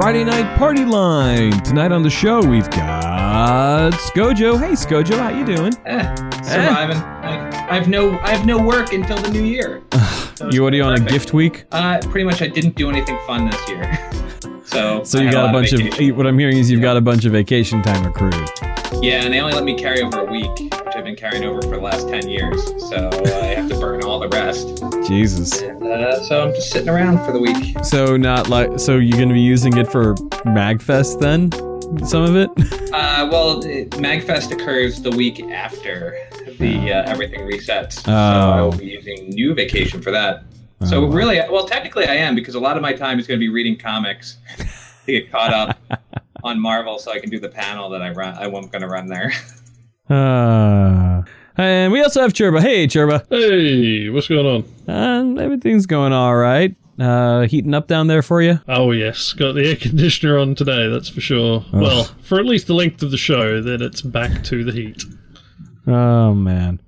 Friday night party line. Tonight on the show, we've got Scojo. Hey, Scojo, how you doing? Eh, surviving. I, I have no I have no work until the new year. So You already on a gift week? Uh, pretty much, I didn't do anything fun this year. so So you got a lot bunch of, vacation. what I'm hearing is you've got a bunch of vacation time accrued. yeah, and they only let me carry over a week, been carrying over for the last ten years. So I have to burn all the rest. Jesus. And, uh, so I'm just sitting around for the week. So not like, so you're going to be using it for Magfest then? Some of it? Uh, well, it, Magfest occurs the week after the uh, everything resets. So I will Oh. be using new vacation for that. So Oh. really, well, technically, I am because a lot of my time is going to be reading comics to get caught up on Marvel, so I can do the panel that I run. I am going to run there. Uh, and we also have Churba. Hey, Churba. Hey, what's going on? Uh, everything's going all right. Uh, heating up down there for you? Oh yes, got the air conditioner on today. That's for sure. Well, for at least the length of the show, then it's back to the heat. Oh man.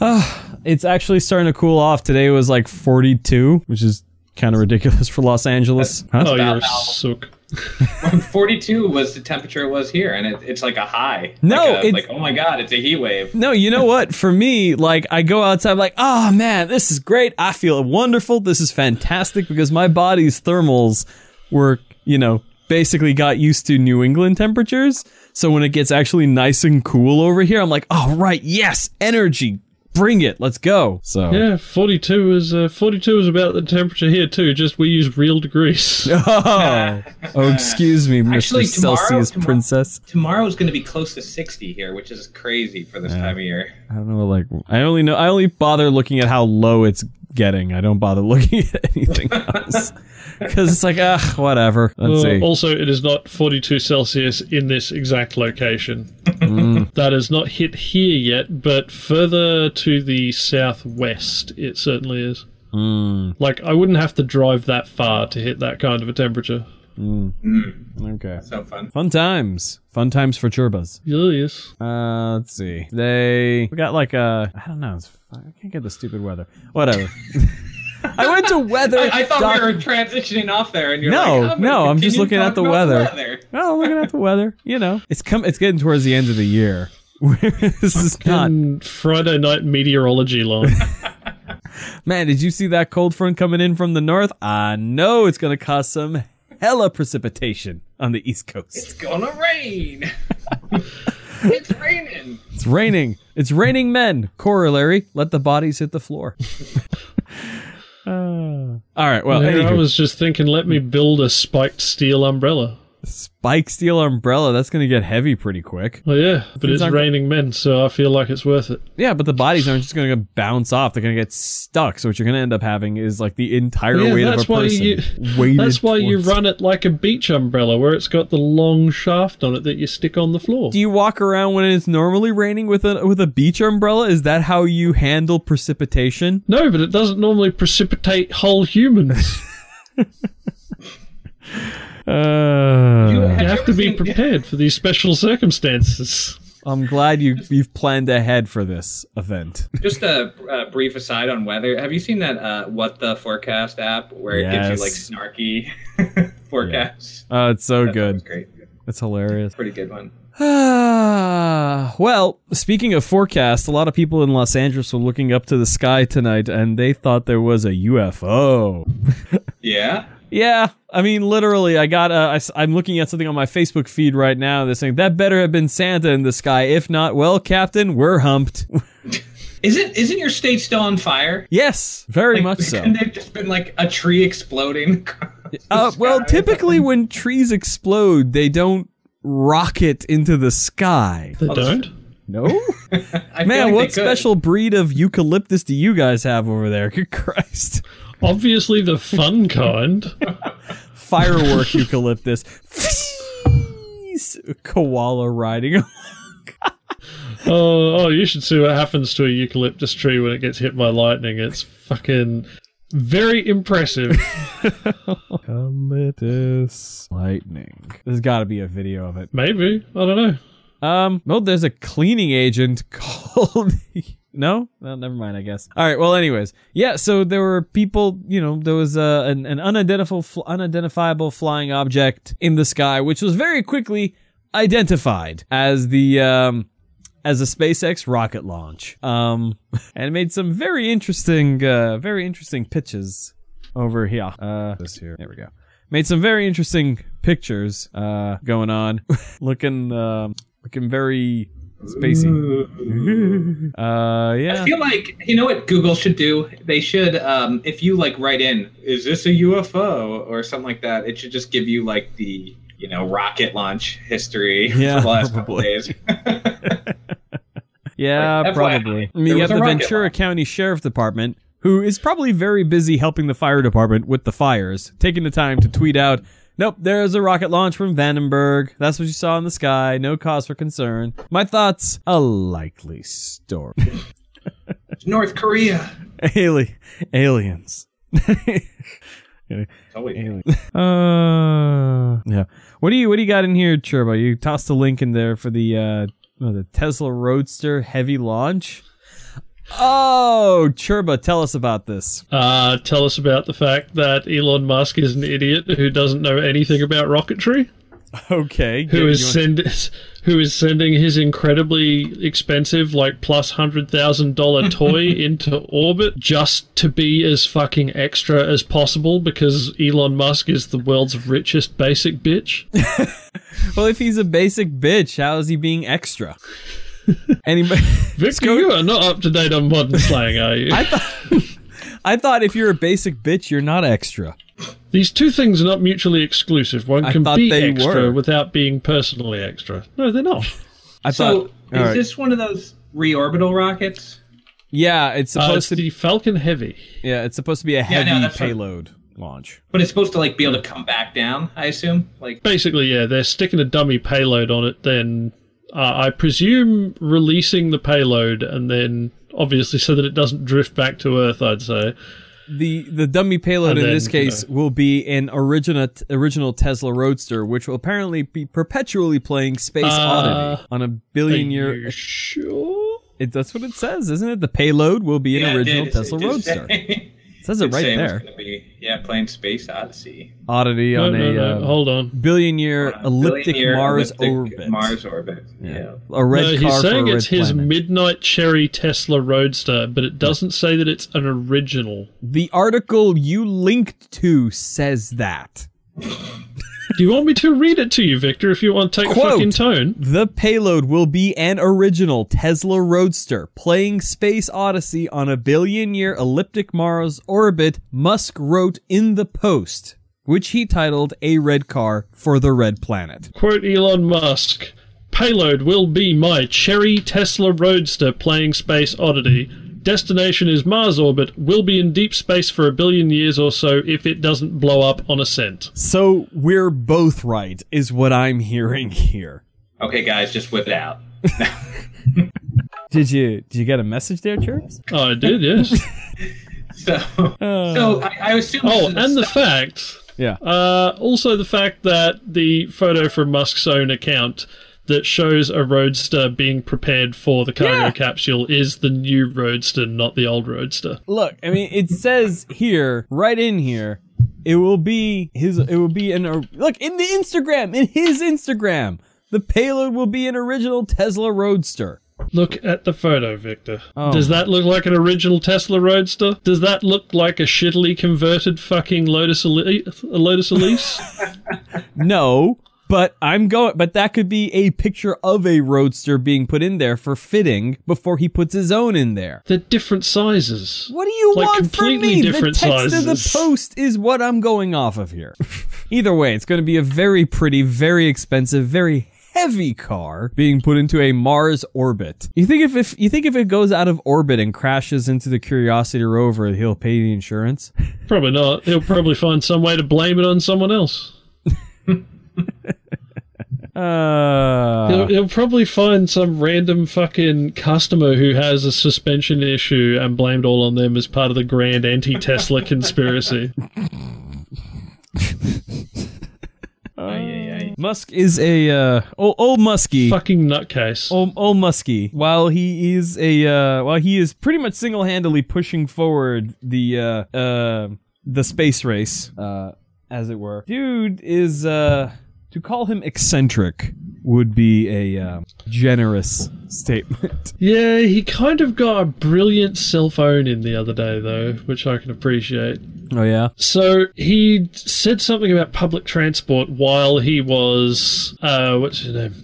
Ah, it's actually starting to cool off. Today was like 42, which is kind of ridiculous for Los Angeles. Huh? Oh, you're a sook. 42 was the temperature it was here, and it, it's like a high. No, like, a, like oh my god, it's a heat wave. No, you know what? For me, like I go outside, I'm like, oh man, this is great. I feel wonderful. This is fantastic because my body's thermals were, you know, basically got used to New England temperatures. So when it gets actually nice and cool over here, I'm like, oh right, yes, energy, bring it, let's go. So Yeah, 42 is uh, 42 is about the temperature here too. Just we use real degrees. Oh, oh, excuse me, Mr. Actually, tomorrow- Celsius tomorrow- Princess. Tomorrow's going to be close to 60 here, which is crazy for this time of year. I don't know, like I only know I only bother looking at how low it's getting. I don't bother looking at anything else because it's like ah, whatever. Let's Uh, see. also, it is not 42 Celsius in this exact location. That is not hit here yet, but further to the southwest, it certainly is. Mm, Like, I wouldn't have to drive that far to hit that kind of a temperature. okay. So fun. Fun times. Fun times for Churbas. Yes. Uh, let's see. They we got like a I don't know. It's, I can't get the stupid weather. Whatever. I went to weather. I, I thought doc- we were transitioning off there, and you're No, like, I'm no, I'm just looking at the about weather. weather. Oh, looking at the weather. You know, it's come. It's getting towards the end of the year. this is not. Friday night meteorology line. Man, did you see that cold front coming in from the north? I know it's going to cause some hella precipitation on the East Coast. It's gonna rain. it's raining. It's raining. It's raining men. Corollary, let the bodies hit the floor. Uh, all right, well, Yeah, I was just thinking, let me build a spiked steel umbrella. Spike steel umbrella, that's going to get heavy pretty quick. Well, yeah, but Things it's raining men, so I feel like it's worth it. Yeah, but the bodies aren't just going to bounce off. They're going to get stuck. So what you're going to end up having is like the entire Yeah, weight of a why person. you. That's why you run it like a beach umbrella, where it's got the long shaft on it that you stick on the floor. Do you walk around when it's normally raining with a with a beach umbrella? Is that how you handle precipitation? No, but it doesn't normally precipitate whole humans. Uh, you Have you have to be prepared for these special circumstances. I'm glad you you've planned ahead for this event. Just a, a brief aside on weather. Have you seen that uh, What the Forecast app where it gives you like snarky forecasts? Oh, it's so That was good. great. It's hilarious. Pretty good one. Ah, well, speaking of forecast, a lot of people in Los Angeles were looking up to the sky tonight and they thought there was a UFO. Yeah. Yeah, I mean, literally, I got. Uh, I, am looking at something on my Facebook feed right now. They're saying that better have been Santa in the sky. If not, well, Captain, we're humped. Isn't isn't your state still on fire? yes, very Like, much so. Couldn't there just been like a tree exploding? Uh, well, typically when trees explode, they don't rocket into the sky. They don't. No, man, like what special breed of eucalyptus do you guys have over there? Good Christ, Obviously, the fun kind. firework eucalyptus. Koala riding. Oh, oh, you should see what happens to a eucalyptus tree when it gets hit by lightning. It's fucking very impressive. Eucalyptus lightning. There's got to be a video of it. Maybe I don't know. Um, well, there's a cleaning agent called No, well, never mind. I guess. All right. Well, anyways, yeah. So there were people. You know, there was uh, an, an unidentifiable, fl- unidentifiable flying object in the sky, which was very quickly identified as the um, as a SpaceX rocket launch. Um, and made some very interesting, uh, very interesting pitches over here. Uh, this here. There we go. Made some very interesting pictures uh, going on, looking um looking very spacey. Uh, yeah. I feel like you know what Google should do. They should, um, if you like write in, "Is this a UFO?" or something like that, it should just give you like the you know rocket launch history Yeah, for the last couple probably. days. Yeah, Like, FYI, probably. I mean, you have the Ventura launch. County Sheriff Department, who is probably very busy helping the fire department with the fires, taking the time to tweet out, Nope, there's a rocket launch from Vandenberg. That's what you saw in the sky. No cause for concern. My thoughts, a likely story. North Korea. Ali- aliens. Alien. Uh, yeah. What do you What do you got in here, Churba? You tossed a link in there for the uh, oh, the Tesla Roadster heavy launch. Oh, Churba, tell us about this. Uh, tell us about the fact that Elon Musk is an idiot who doesn't know anything about rocketry. Okay. Who is You send who is sending his incredibly expensive, like plus hundred thousand dollar toy into orbit just to be as fucking extra as possible because Elon Musk is the world's richest basic bitch. well, if he's a basic bitch, how is he being extra? Anybody? Victor, you are not up to date on modern slang, are you? I thought. I thought if you're a basic bitch, you're not extra. These two things are not mutually exclusive. One I can be extra were. without being personally extra. No, they're not. I So, thought. is all right. this one of those reorbital rockets? yeah, it's Uh, supposed it's to. be the Falcon Heavy. Yeah, it's supposed to be a heavy that's what- payload launch. But it's supposed to like be able to come back down. I assume. Like, Basically, yeah, they're sticking a dummy payload on it, then uh, I presume releasing the payload, and then obviously so that it doesn't drift back to Earth. I'd say. The the dummy payload And in then, this case will be an original original Tesla Roadster, which will apparently be perpetually playing Space Uh, Oddity on a Are billion year. you sure? It, that's what it says, isn't it? The payload will be an yeah, original did. Tesla Roadster. say- It says it right say was there. gonna be, yeah, playing Space Odyssey. Oddity No, on no, a no. uh, Hold on. billion year On a elliptic billion-year Mars elliptic orbit. Mars orbit. Yeah. A red no, car he's for saying a red it's his planet. midnight cherry Tesla Roadster, but it doesn't say that it's an original. the article you linked to says that. Do you want me to read it to you, Victor? If you want to take Quote. a fucking tone. The payload will be an original Tesla Roadster playing Space Odyssey on a billion year elliptic Mars orbit, Musk wrote in the Post, which he titled A Red Car for the Red Planet. Quote Elon Musk Payload will be my cherry Tesla Roadster playing Space Oddity. Destination is Mars orbit. Will be in deep space for a billion years or so if it doesn't blow up on ascent. So we're both right, is what I'm hearing here. Okay, guys, just whip it out. Did you did you get a message there, Chirps? Oh, I did, yes. So, Uh, so I, I assume. oh, this is and the fact, yeah. uh, also the fact that the photo from Musk's own account that shows a Roadster being prepared for the cargo Yeah. capsule is the new Roadster, not the old Roadster. Look, I mean, it says here, right in here, it will be his. It will be an look in the Instagram, in his Instagram. The payload will be an original Tesla Roadster. Look at the photo, Victor. Oh. Does that look like an original Tesla Roadster? Does that look like a shittily converted fucking Lotus Elise? Lotus Elise? No, but I'm going. But that could be a picture of a Roadster being put in there for fitting before he puts his own in there. They're different sizes. What do you Like want from me? the text of the post is what I'm going off of here. Either way, it's going to be a very pretty, very expensive, very heavy car being put into a Mars orbit. You think if, if you think if it goes out of orbit and crashes into the Curiosity rover, he'll pay the insurance? Probably not. He'll probably find some way to blame it on someone else. Uh, He'll, he'll probably find some random fucking customer who has a suspension issue and blame it all on them as part of the grand anti-Tesla conspiracy. Ay, ay, ay. Musk is a uh, old, old Muskie. Fucking nutcase. Old, old Muskie. While he is a uh, while he is pretty much single handedly pushing forward the uh, uh, the space race, uh, as it were. Dude is uh, to call him eccentric would be a uh, generous statement. Yeah, he kind of got a brilliant cell phone in the other day, though, which I can appreciate. Oh yeah. So he said something about public transport while he was uh, what's his name?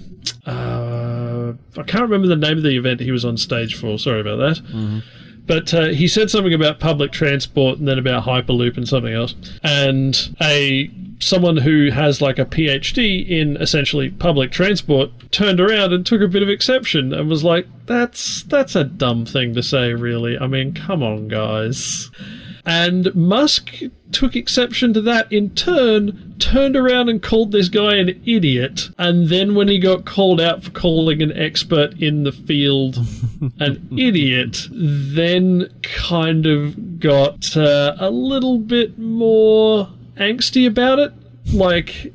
Uh, I can't remember the name of the event he was on stage for. Sorry about that. But uh, he said something about public transport and then about Hyperloop and something else. And a someone who has like a PhD in essentially public transport turned around and took a bit of exception and was like, "That's that's a dumb thing to say, really. I mean, come on, guys." And Musk took exception to that in turn, turned around and called this guy an idiot. And then when he got called out for calling an expert in the field an idiot, then kind of got uh, a little bit more angsty about it. Like.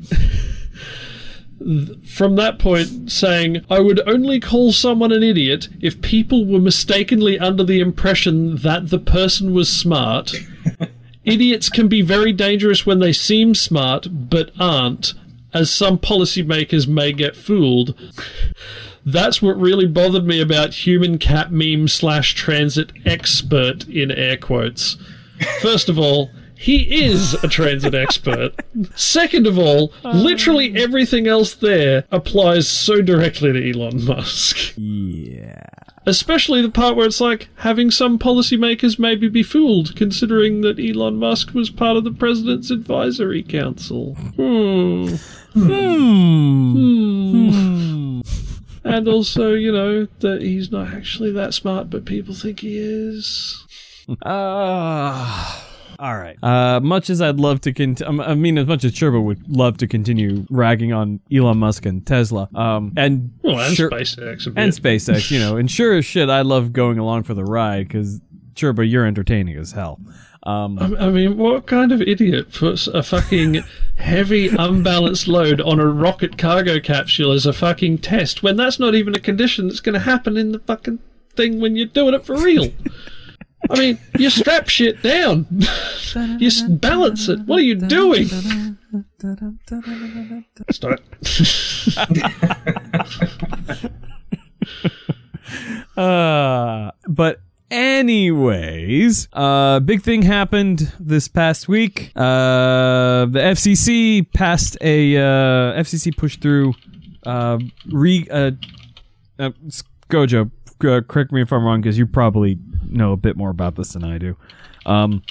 From that point saying, I would only call someone an idiot if people were mistakenly under the impression that the person was smart. Idiots can be very dangerous when they seem smart, but aren't, as some policymakers may get fooled. That's what really bothered me about human cat meme slash transit expert in air quotes. First of all, he is a transit expert. Second of all, literally everything else there applies so directly to Elon Musk. Yeah. Especially the part where it's like having some policymakers maybe be fooled, considering that Elon Musk was part of the president's advisory council. Hmm. Hmm. hmm. And also, you know, that he's not actually that smart, but people think he is. Uh, all right. Uh, much as I'd love to continue, I mean, as much as Churba would love to continue ragging on Elon Musk and Tesla, um, and Well, and sure- SpaceX a bit. and SpaceX, you know, and sure as shit, I love going along for the ride because Churba, you're entertaining as hell. Um, I I mean, what kind of idiot puts a fucking heavy, unbalanced load on a rocket cargo capsule as a fucking test when that's not even a condition that's going to happen in the fucking thing when you're doing it for real? I mean, you strap shit down. you balance it. What are you doing? Stop. Uh, but anyways, uh, big thing happened this past week. Uh, the FCC passed a uh, FCC pushed through uh, re uh, uh, Scojo. Uh, correct me if I'm wrong, because you probably know a bit more about this than I do. Um,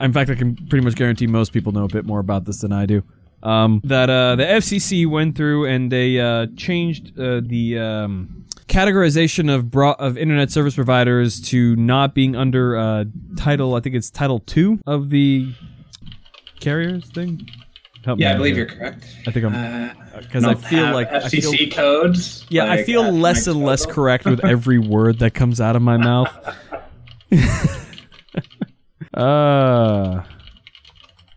in fact, I can pretty much guarantee most people know a bit more about this than I do. Um, that uh, the FCC went through and they uh, changed uh, the um, categorization of bro- of internet service providers to not being under uh, title. I think it's Title Two of the carriers thing. Help me Yeah, I believe here. you're correct. I think I'm Uh, because I feel have like I FCC feel, codes. yeah, I feel at less my and less correct with every word that comes out of my mouth. uh,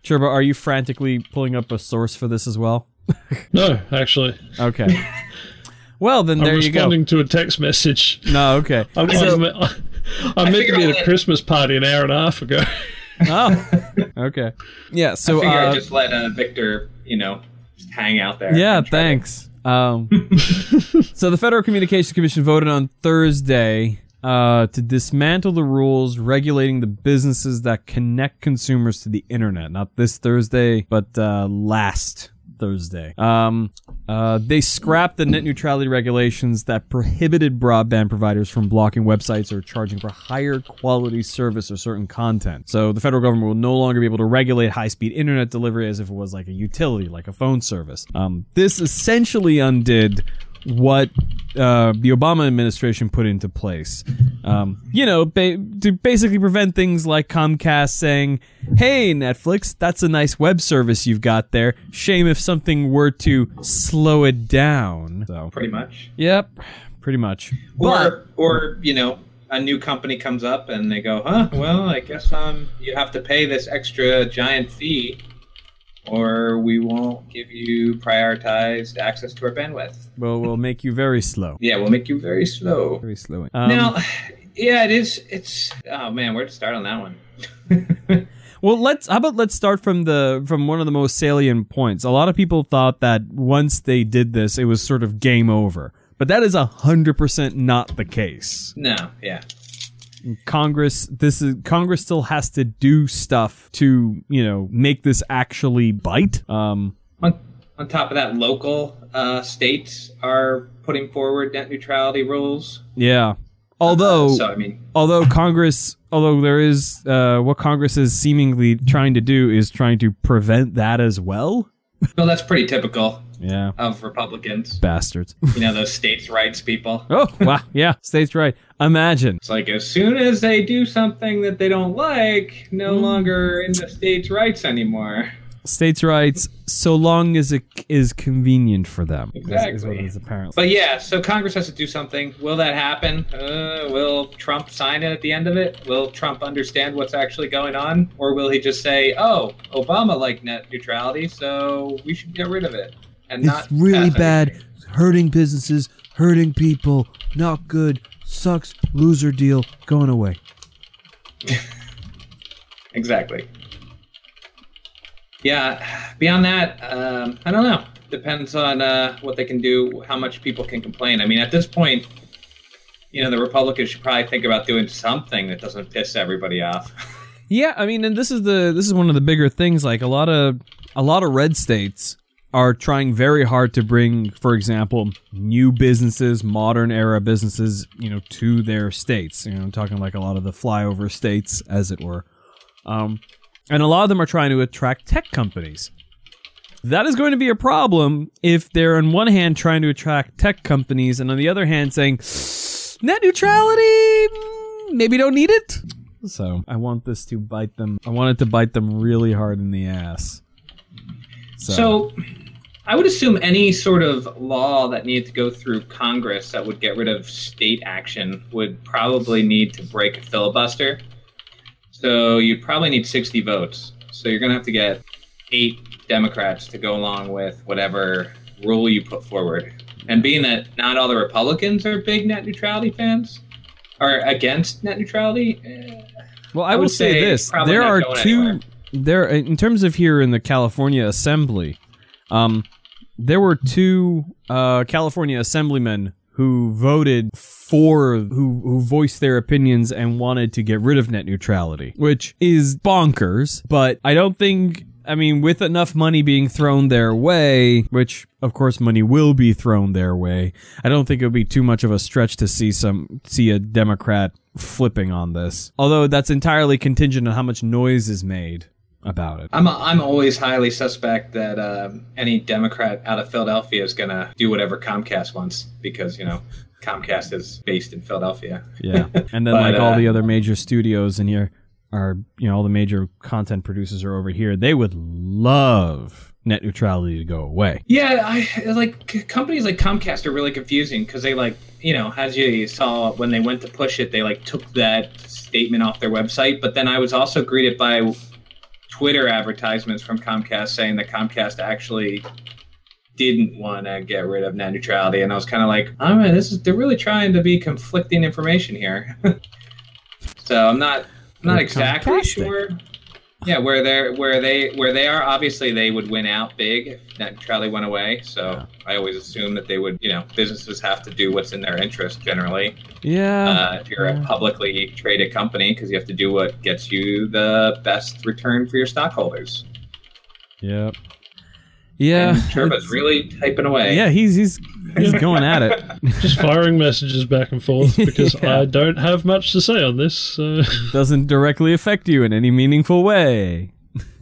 Churba, are you frantically pulling up a source for this as well? No, actually. Okay. Well, then there I'm you go. responding to a text message. No, okay. I'm, So- I'm, I'm meant to figured be at a Christmas party an hour and a half ago. Oh, okay. Yeah. I So, figure uh, I just let uh, Victor, you know, just hang out there. yeah, and to- thanks. Um, so the Federal Communications Commission voted on Thursday uh, to dismantle the rules regulating the businesses that connect consumers to the internet. Not this Thursday, but uh, last Thursday. Um, uh, they scrapped the net neutrality regulations that prohibited broadband providers from blocking websites or charging for higher quality service or certain content. So the federal government will no longer be able to regulate high speed internet delivery as if it was like a utility, like a phone service. Um, this essentially undid what uh, the Obama administration put into place. Um, you know, ba- to basically prevent things like Comcast saying, "Hey, Netflix, that's a nice web service you've got there. Shame if something were to slow it down." So, pretty much. yep, pretty much. But Or, or you know, a new company comes up and they go, "Huh? Well, I guess um, you have to pay this extra giant fee." Or we won't give you prioritized access to our bandwidth. Well, we'll make you very slow. Yeah, we'll make you very slow. Very slow. Um, now, yeah, it is. It's oh man, where to start on that one? Well, let's. How about let's start from the from one of the most salient points. A lot of people thought that once they did this, it was sort of game over, but that is a hundred percent not the case. no, yeah, Congress, this is Congress still has to do stuff to you know make this actually bite. Um, on, on top of that, local uh, states are putting forward net neutrality rules. yeah. Although, Uh, so I mean, although Congress, although there is uh, what Congress is seemingly trying to do is trying to prevent that as well. well, that's pretty typical Yeah, of Republicans. bastards. You know, those states' rights people. oh wow, yeah, states right. Imagine. It's like as soon as they do something that they don't like, no longer in the states' rights anymore. states' rights so long as it is convenient for them. is- Is, Exactly. it is apparently. But yeah, so Congress has to do something. Will that happen? Uh, will Trump sign it at the end of it? Will Trump understand what's actually going on? Or will he just say, oh, Obama liked net neutrality, so we should get rid of it? And not It's really bad. anything? Hurting businesses, hurting people. Not good. Sucks. Loser deal. Going away. Exactly. Yeah, beyond that, um, I don't know. Depends on uh, what they can do, how much people can complain. I mean, at this point, you know, the Republicans should probably think about doing something that doesn't piss everybody off. Yeah, I mean, and this is the this is one of the bigger things. Like a lot of a lot of red states are trying very hard to bring, for example, new businesses, modern era businesses, you know, to their states. You know, I'm talking like a lot of the flyover states, as it were. Um, and a lot of them are trying to attract tech companies. That is going to be a problem if they're on one hand trying to attract tech companies, and on the other hand saying net neutrality, mm, maybe don't need it. So I want this to bite them. I want it to bite them really hard in the ass. So, So, I would assume any sort of law that needed to go through Congress that would get rid of state action would probably need to break a filibuster. So, you'd probably need 60 votes. So, you're going to have to get eight Democrats to go along with whatever rule you put forward. And being that not all the Republicans are big net neutrality fans, or against net neutrality, eh, well, I, I will would say say this: there are two. anywhere. There, in terms of here in the California Assembly, um, there were two uh, California assemblymen who voted for who who voiced their opinions and wanted to get rid of net neutrality, which is bonkers. But I don't think. I mean, with enough money being thrown their way, which of course money will be thrown their way, I don't think it would be too much of a stretch to see some see a Democrat flipping on this. Although that's entirely contingent on how much noise is made about it. I'm I'm always highly suspect that uh, any Democrat out of Philadelphia is gonna do whatever Comcast wants because you know Comcast is based in Philadelphia. Yeah, and then But, like all uh, the other major studios in here are, you know, all the major content producers are over here. They would love net neutrality to go away. Yeah, I like companies like Comcast are really confusing because they like you know as you saw when they went to push it, they like took that statement off their website. But then I was also greeted by Twitter advertisements from Comcast saying that Comcast actually didn't want to get rid of net neutrality, and I was kind of like, oh man, this is they're really trying to be conflicting information here. so I'm not I'm not They're exactly Comcastic. sure. Yeah, where they're where they where they are, obviously they would win out big if net neutrality went away. So I always assume that they would, you know, businesses have to do what's in their interest generally. Yeah. Uh, if you're a publicly traded company, because you have to do what gets you the best return for your stockholders. yep. Yeah. And Churba's really typing away. Yeah, he's he's he's going at it. Just firing messages back and forth because Yeah. I don't have much to say on this. So. Doesn't directly affect you in any meaningful way.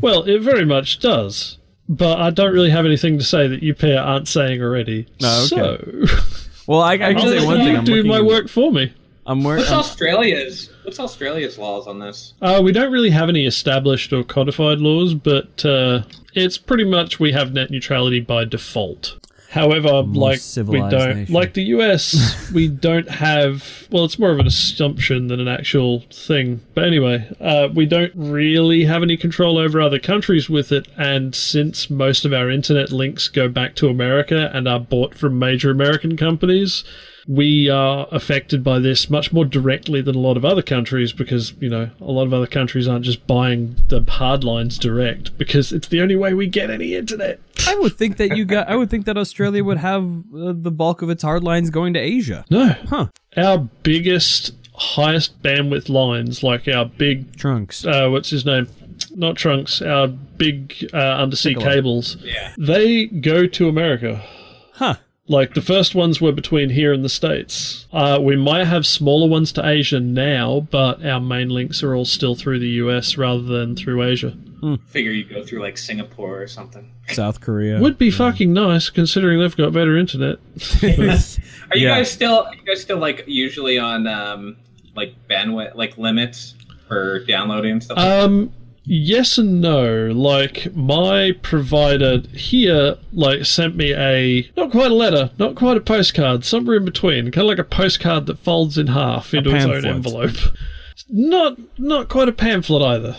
Well, it very much does. But I don't really have anything to say that you pair aren't saying already. Oh, okay. So, Well, I, I can I'll say one thing. I'm do looking my at- work for me. I'm What's working. Australia's What's Australia's laws on this? Uh, we don't really have any established or codified laws, but uh, it's pretty much we have net neutrality by default. However, like we don't nation. like the US, we don't have. Well, it's more of an assumption than an actual thing. But anyway, uh, we don't really have any control over other countries with it. And since most of our internet links go back to America and are bought from major American companies, we are affected by this much more directly than a lot of other countries because you know a lot of other countries aren't just buying the hard lines direct because it's the only way we get any internet. I would think that you got. I would think that Australia would have uh, the bulk of its hard lines going to Asia. No. Huh. Our biggest, highest bandwidth lines, like our big, Trunks. uh, what's his name? Not trunks, our big uh, undersea Piccolo. cables, Yeah. they go to America. Huh. Like the first ones were between here and the States. Uh, we might have smaller ones to Asia now, but our main links are all still through the US rather than through Asia. Figure you go through like Singapore or something. South Korea. Would be fucking nice considering they've got better internet. Are you Yeah. guys still? Are you guys still like usually on um like bandwidth like limits for downloading and stuff? Um, yes and no. Like my provider here, like sent me a not quite a letter, not quite a postcard, somewhere in between, kind of like a postcard that folds in half into its own envelope. Not not quite a pamphlet either,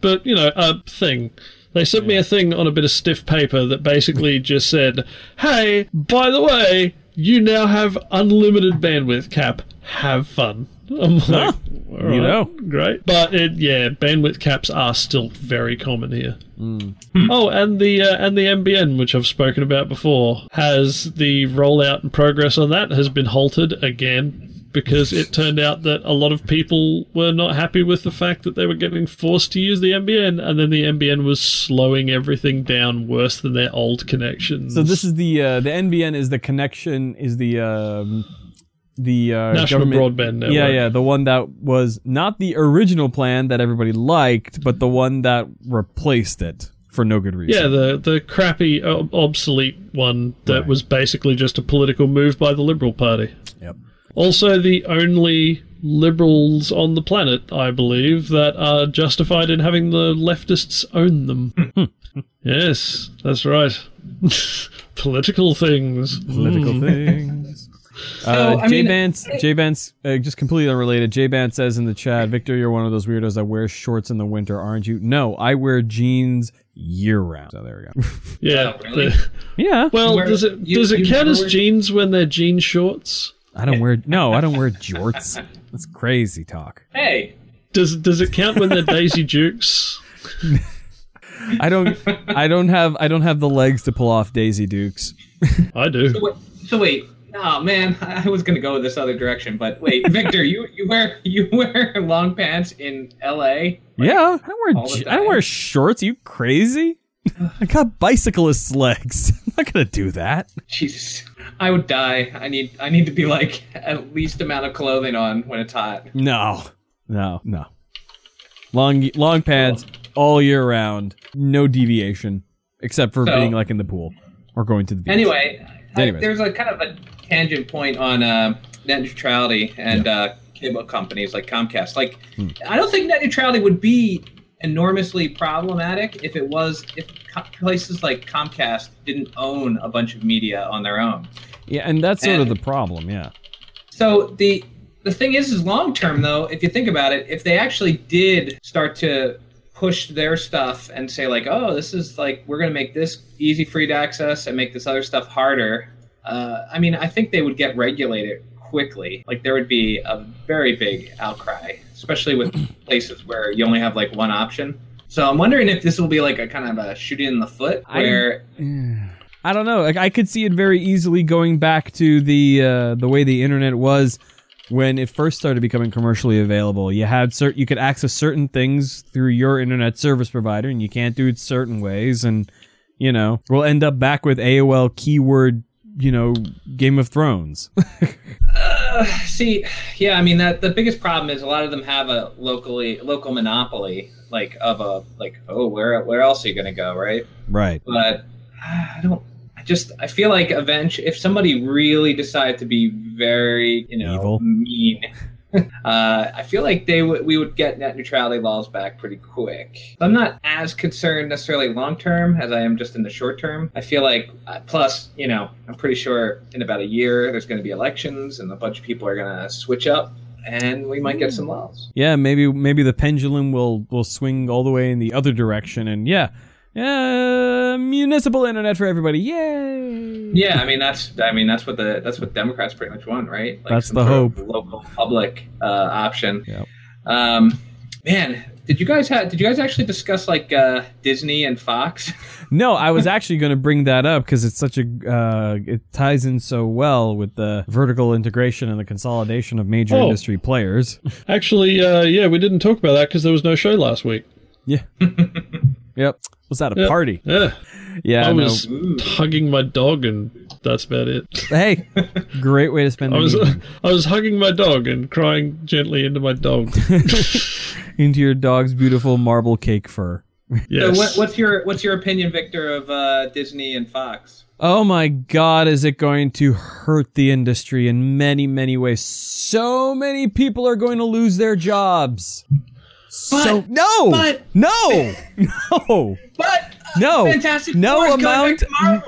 but you know a thing. They sent me a thing on a bit of stiff paper that basically just said, "Hey, by the way, you now have unlimited bandwidth cap. Have fun." I'm like, Huh. "All You right, know. great. But it, yeah, bandwidth caps are still very common here. Oh, and the uh, and the NBN, which I've spoken about before, has the rollout and progress on that has been halted again because it turned out that a lot of people were not happy with the fact that they were getting forced to use the NBN, and then the NBN was slowing everything down worse than their old connections. So this is the uh, the NBN is the connection is the um, the uh, National Broadband Network. Yeah, yeah, the one that was not the original plan that everybody liked, but the one that replaced it for no good reason. Yeah, the the crappy, ob- obsolete one that Right. was basically just a political move by the Liberal Party. Yep. Also, the only liberals on the planet, I believe, that are justified in having the leftists own them. yes, that's right. Political things. political Mm. Things. Uh, I J mean- Bance, J Bance, uh, just completely unrelated. J Bance says in the chat, Victor, you're one of those weirdos that wears shorts in the winter, aren't you? No, I wear jeans year round. So there we go. Yeah. Oh, really? yeah, well, Where- does it you- does it count as wear- jeans when they're jean shorts? I don't wear. No, I don't wear jorts. That's crazy talk. hey, Does does it count when they're Daisy Dukes? I don't. I don't have. I don't have the legs to pull off Daisy Dukes. I do. so wait, so wait. Oh man, I was gonna go this other direction, but wait, Victor, you you wear you wear long pants in L.A. Yeah, I don't wear. the I don't wear shorts. you crazy? I got bicyclist legs. I'm not gonna do that. Jesus, I would die. I need I need to be like at least amount of clothing on when it's hot. No, no, no. Long long pants all year round. No deviation except for So- being like in the pool or going to the beach. Anyway, I, there's a kind of a tangent point on uh, net neutrality and uh, cable companies like Comcast. Like, Hmm. I don't think net neutrality would be enormously problematic if it was if co- places like Comcast didn't own a bunch of media on their own. Yeah, and that's sort of the problem. Yeah. So the the thing is, is long term though, if you think about it, if they actually did start to push their stuff and say like, oh, this is like we're going to make this easy free to access and make this other stuff harder. Uh, I mean, I think they would get regulated quickly. Like there would be a very big outcry, especially with places where you only have like one option. So I'm wondering if this will be like a kind of a shooting in the foot, I- where I don't know. Like I could see it very easily going back to the uh, the way the internet was when it first started becoming commercially available. You had cert- you could access certain things through your internet service provider, and you can't do it certain ways. And you know, we'll end up back with AOL keyword, you know, Game of Thrones. Uh, see, yeah, I mean that the biggest problem is a lot of them have a locally local monopoly, like of a like oh where where else are you gonna go, right? right. But I don't. I just I feel like eventually, if somebody really decided to be very you know Evil. mean uh, I feel like they would we would get net neutrality laws back pretty quick. I'm not as concerned necessarily long term as I am just in the short term. I feel like uh, plus, you know, I'm pretty sure in about a year there's going to be elections and a bunch of people are going to switch up and we might get some laws. Yeah, maybe maybe the pendulum will will swing all the way in the other direction, and yeah, yeah, municipal internet for everybody. Yay! Yeah, I mean that's I mean that's what the that's what Democrats pretty much want, right? Like That's the sort hope. Local public uh, option. Yep. Um, man, did you guys have did you guys actually discuss like uh, Disney and Fox? No, I was actually going to bring that up because it's such a uh, it ties in so well with the vertical integration and the consolidation of major Oh. industry players. Actually, uh, yeah, we didn't talk about that because there was no show last week. Yeah. yep. Was that a Yep. party? Yeah, Yeah. I no. was hugging my dog, and that's about it. Hey, great way to spend I the was evening. I was hugging my dog and crying gently into my dog. into your dog's beautiful marble cake fur. Yes. So what, what's your what's your opinion, Victor, of uh, Disney and Fox? Oh my god, is it going to hurt the industry in many, many ways? So many people are going to lose their jobs. So But- no, but- no, no, But uh, no, Fantastic no Four amount,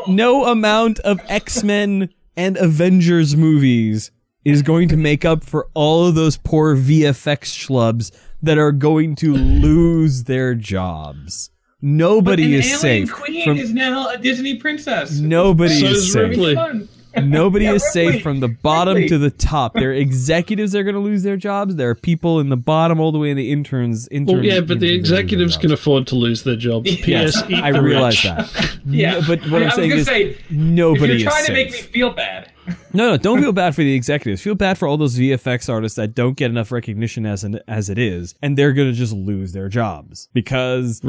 no amount of X Men and Avengers movies is going to make up for all of those poor VFX schlubs that are going to lose their jobs. Nobody An is alien safe Queen from is now a Disney princess. nobody So is is safe. Ripley. Fun. Nobody Yeah, is safe Ripley. from the bottom Ripley. to the top. There are executives that are going to lose their jobs. There are people in the bottom all the way in the interns. Intern, well, yeah, but the interns are gonna lose their executives can afford to lose their jobs. Yes, P.S. Eat I realize rich. that. Yeah, No, but what I I'm was saying gonna is say, nobody if you're is trying to make me feel bad. No, no, don't feel bad for the executives. Feel bad for all those VFX artists that don't get enough recognition as an, as it is, and they're going to just lose their jobs because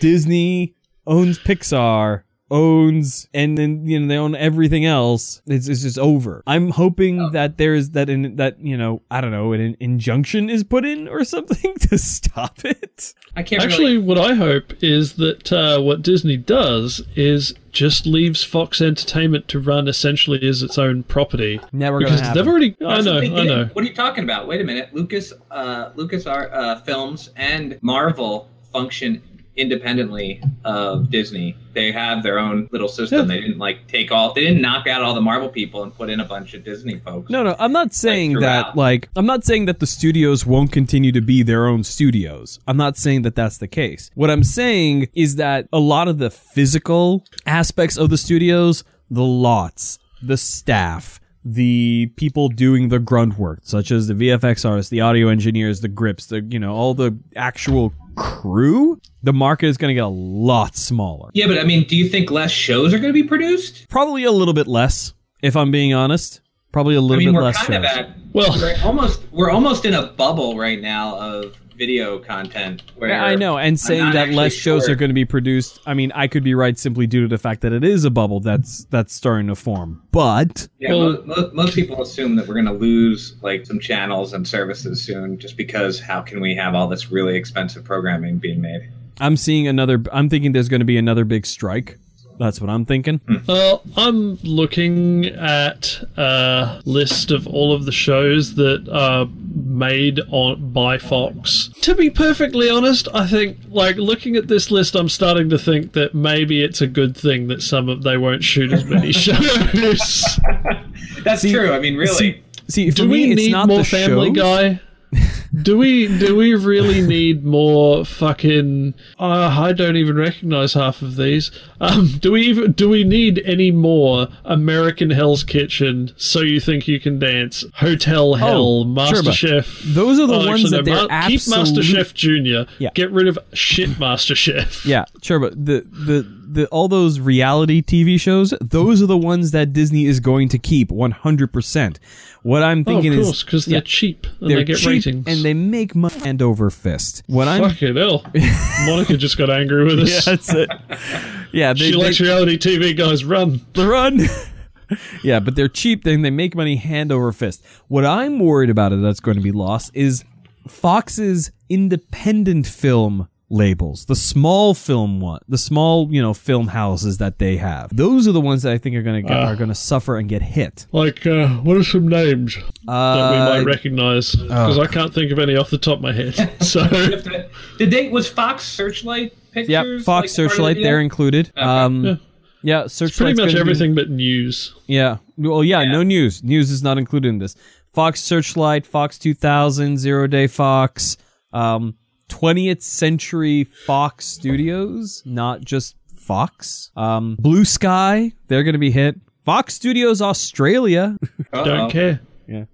Disney owns Pixar, owns, and then you know they own everything else. It's, it's just over. I'm hoping that there's that in that you know I don't know an injunction is put in or something to stop it. I can't Actually, really. what I hope is that uh, what Disney does is just leaves Fox Entertainment to run essentially as its own property. Never gonna because happen. they've already. I know, what I know. What are you talking about? Wait a minute. Lucas, uh, Lucas Art, uh, Films and Marvel function independently of Disney. They have their own little system. Yeah. They didn't like take all. They didn't knock out all the Marvel people and put in a bunch of Disney folks. No, no, I'm not saying that like I'm not saying that the studios won't continue to be their own studios. I'm not saying that that's the case. What I'm saying is that a lot of the physical aspects of the studios, the lots, the staff, the people doing the grunt work, such as the VFX artists, the audio engineers, the grips, the you know, all the actual crew, the market is going to get a lot smaller. Yeah, but I mean, do you think less shows are going to be produced? Probably a little bit less, if I'm being honest. Probably a little I mean, bit we're less kind of at Well, we're almost we're almost in a bubble right now of video content. Where Yeah, I know, and saying that less shows sure. are going to be produced. I mean, I could be right simply due to the fact that it is a bubble that's that's starting to form. But Yeah, Well- mo- mo- most people assume that we're going to lose like some channels and services soon, just because how can we have all this really expensive programming being made? I'm seeing another. I'm thinking there's going to be another big strike. That's what I'm thinking. Hmm. Well, I'm looking at a list of all of the shows that are made on by Fox. To be perfectly honest, I think like looking at this list, I'm starting to think that maybe it's a good thing that some of they won't shoot as many shows. That's See- true. I mean, really. See, see for Do we me, it's need not more the Family shows. Guy? Do we do we really need more fucking? Uh, I don't even recognize half of these. Um, do we even do we need any more American Hell's Kitchen? So you think you can dance? Hotel Hell, Oh, sure, Master but Chef. those are the Oh, ones actually, that they're no, keep Master Chef Junior. Yeah. Get rid of shit Master Chef. Yeah, sure, but the, the the all those reality TV shows, those are the ones that Disney is going to keep 100%. What I'm thinking Oh, of course, is because they're yeah, cheap and they're they get ratings. and they make money hand over fist. What I'm Fucking hell. Monica just got angry with us. yeah, that's it. Yeah, they, she they, likes reality TV guys. Run. run. yeah, but they're cheap. Then they make money hand over fist. What I'm worried about it that's going to be lost is Fox's independent film labels, the small film one, the small you know film houses that they have. Those are the ones that I think are gonna get, Ah. are gonna suffer and get hit. Like, uh, what are some names that Uh, we might recognize? Because oh. I can't think of any off the top of my head. So, Did they was Fox Searchlight pictures? yeah, Fox part of the Searchlight, they're included. Um, Yeah. yeah, Searchlight's pretty much gonna be- everything but news. Yeah. Well, yeah, Yeah. no news. News is not included in this. Fox Searchlight, Fox 2000, Zero Day Fox, um, 20th Century Fox Studios, not just Fox. Um, Blue Sky, they're going to be hit. Fox Studios Australia. Uh-oh. Don't care. Yeah.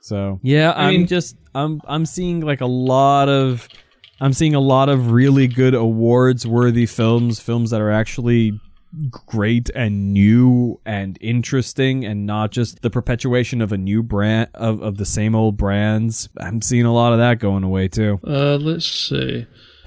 So yeah, I I'm mean- just I'm I'm seeing like a lot of I'm seeing a lot of really good awards worthy films, films that are actually great and new and interesting and not just the perpetuation of a new brand of, of the same old brands. I'm seeing a lot of that going away too. Uh, let's see.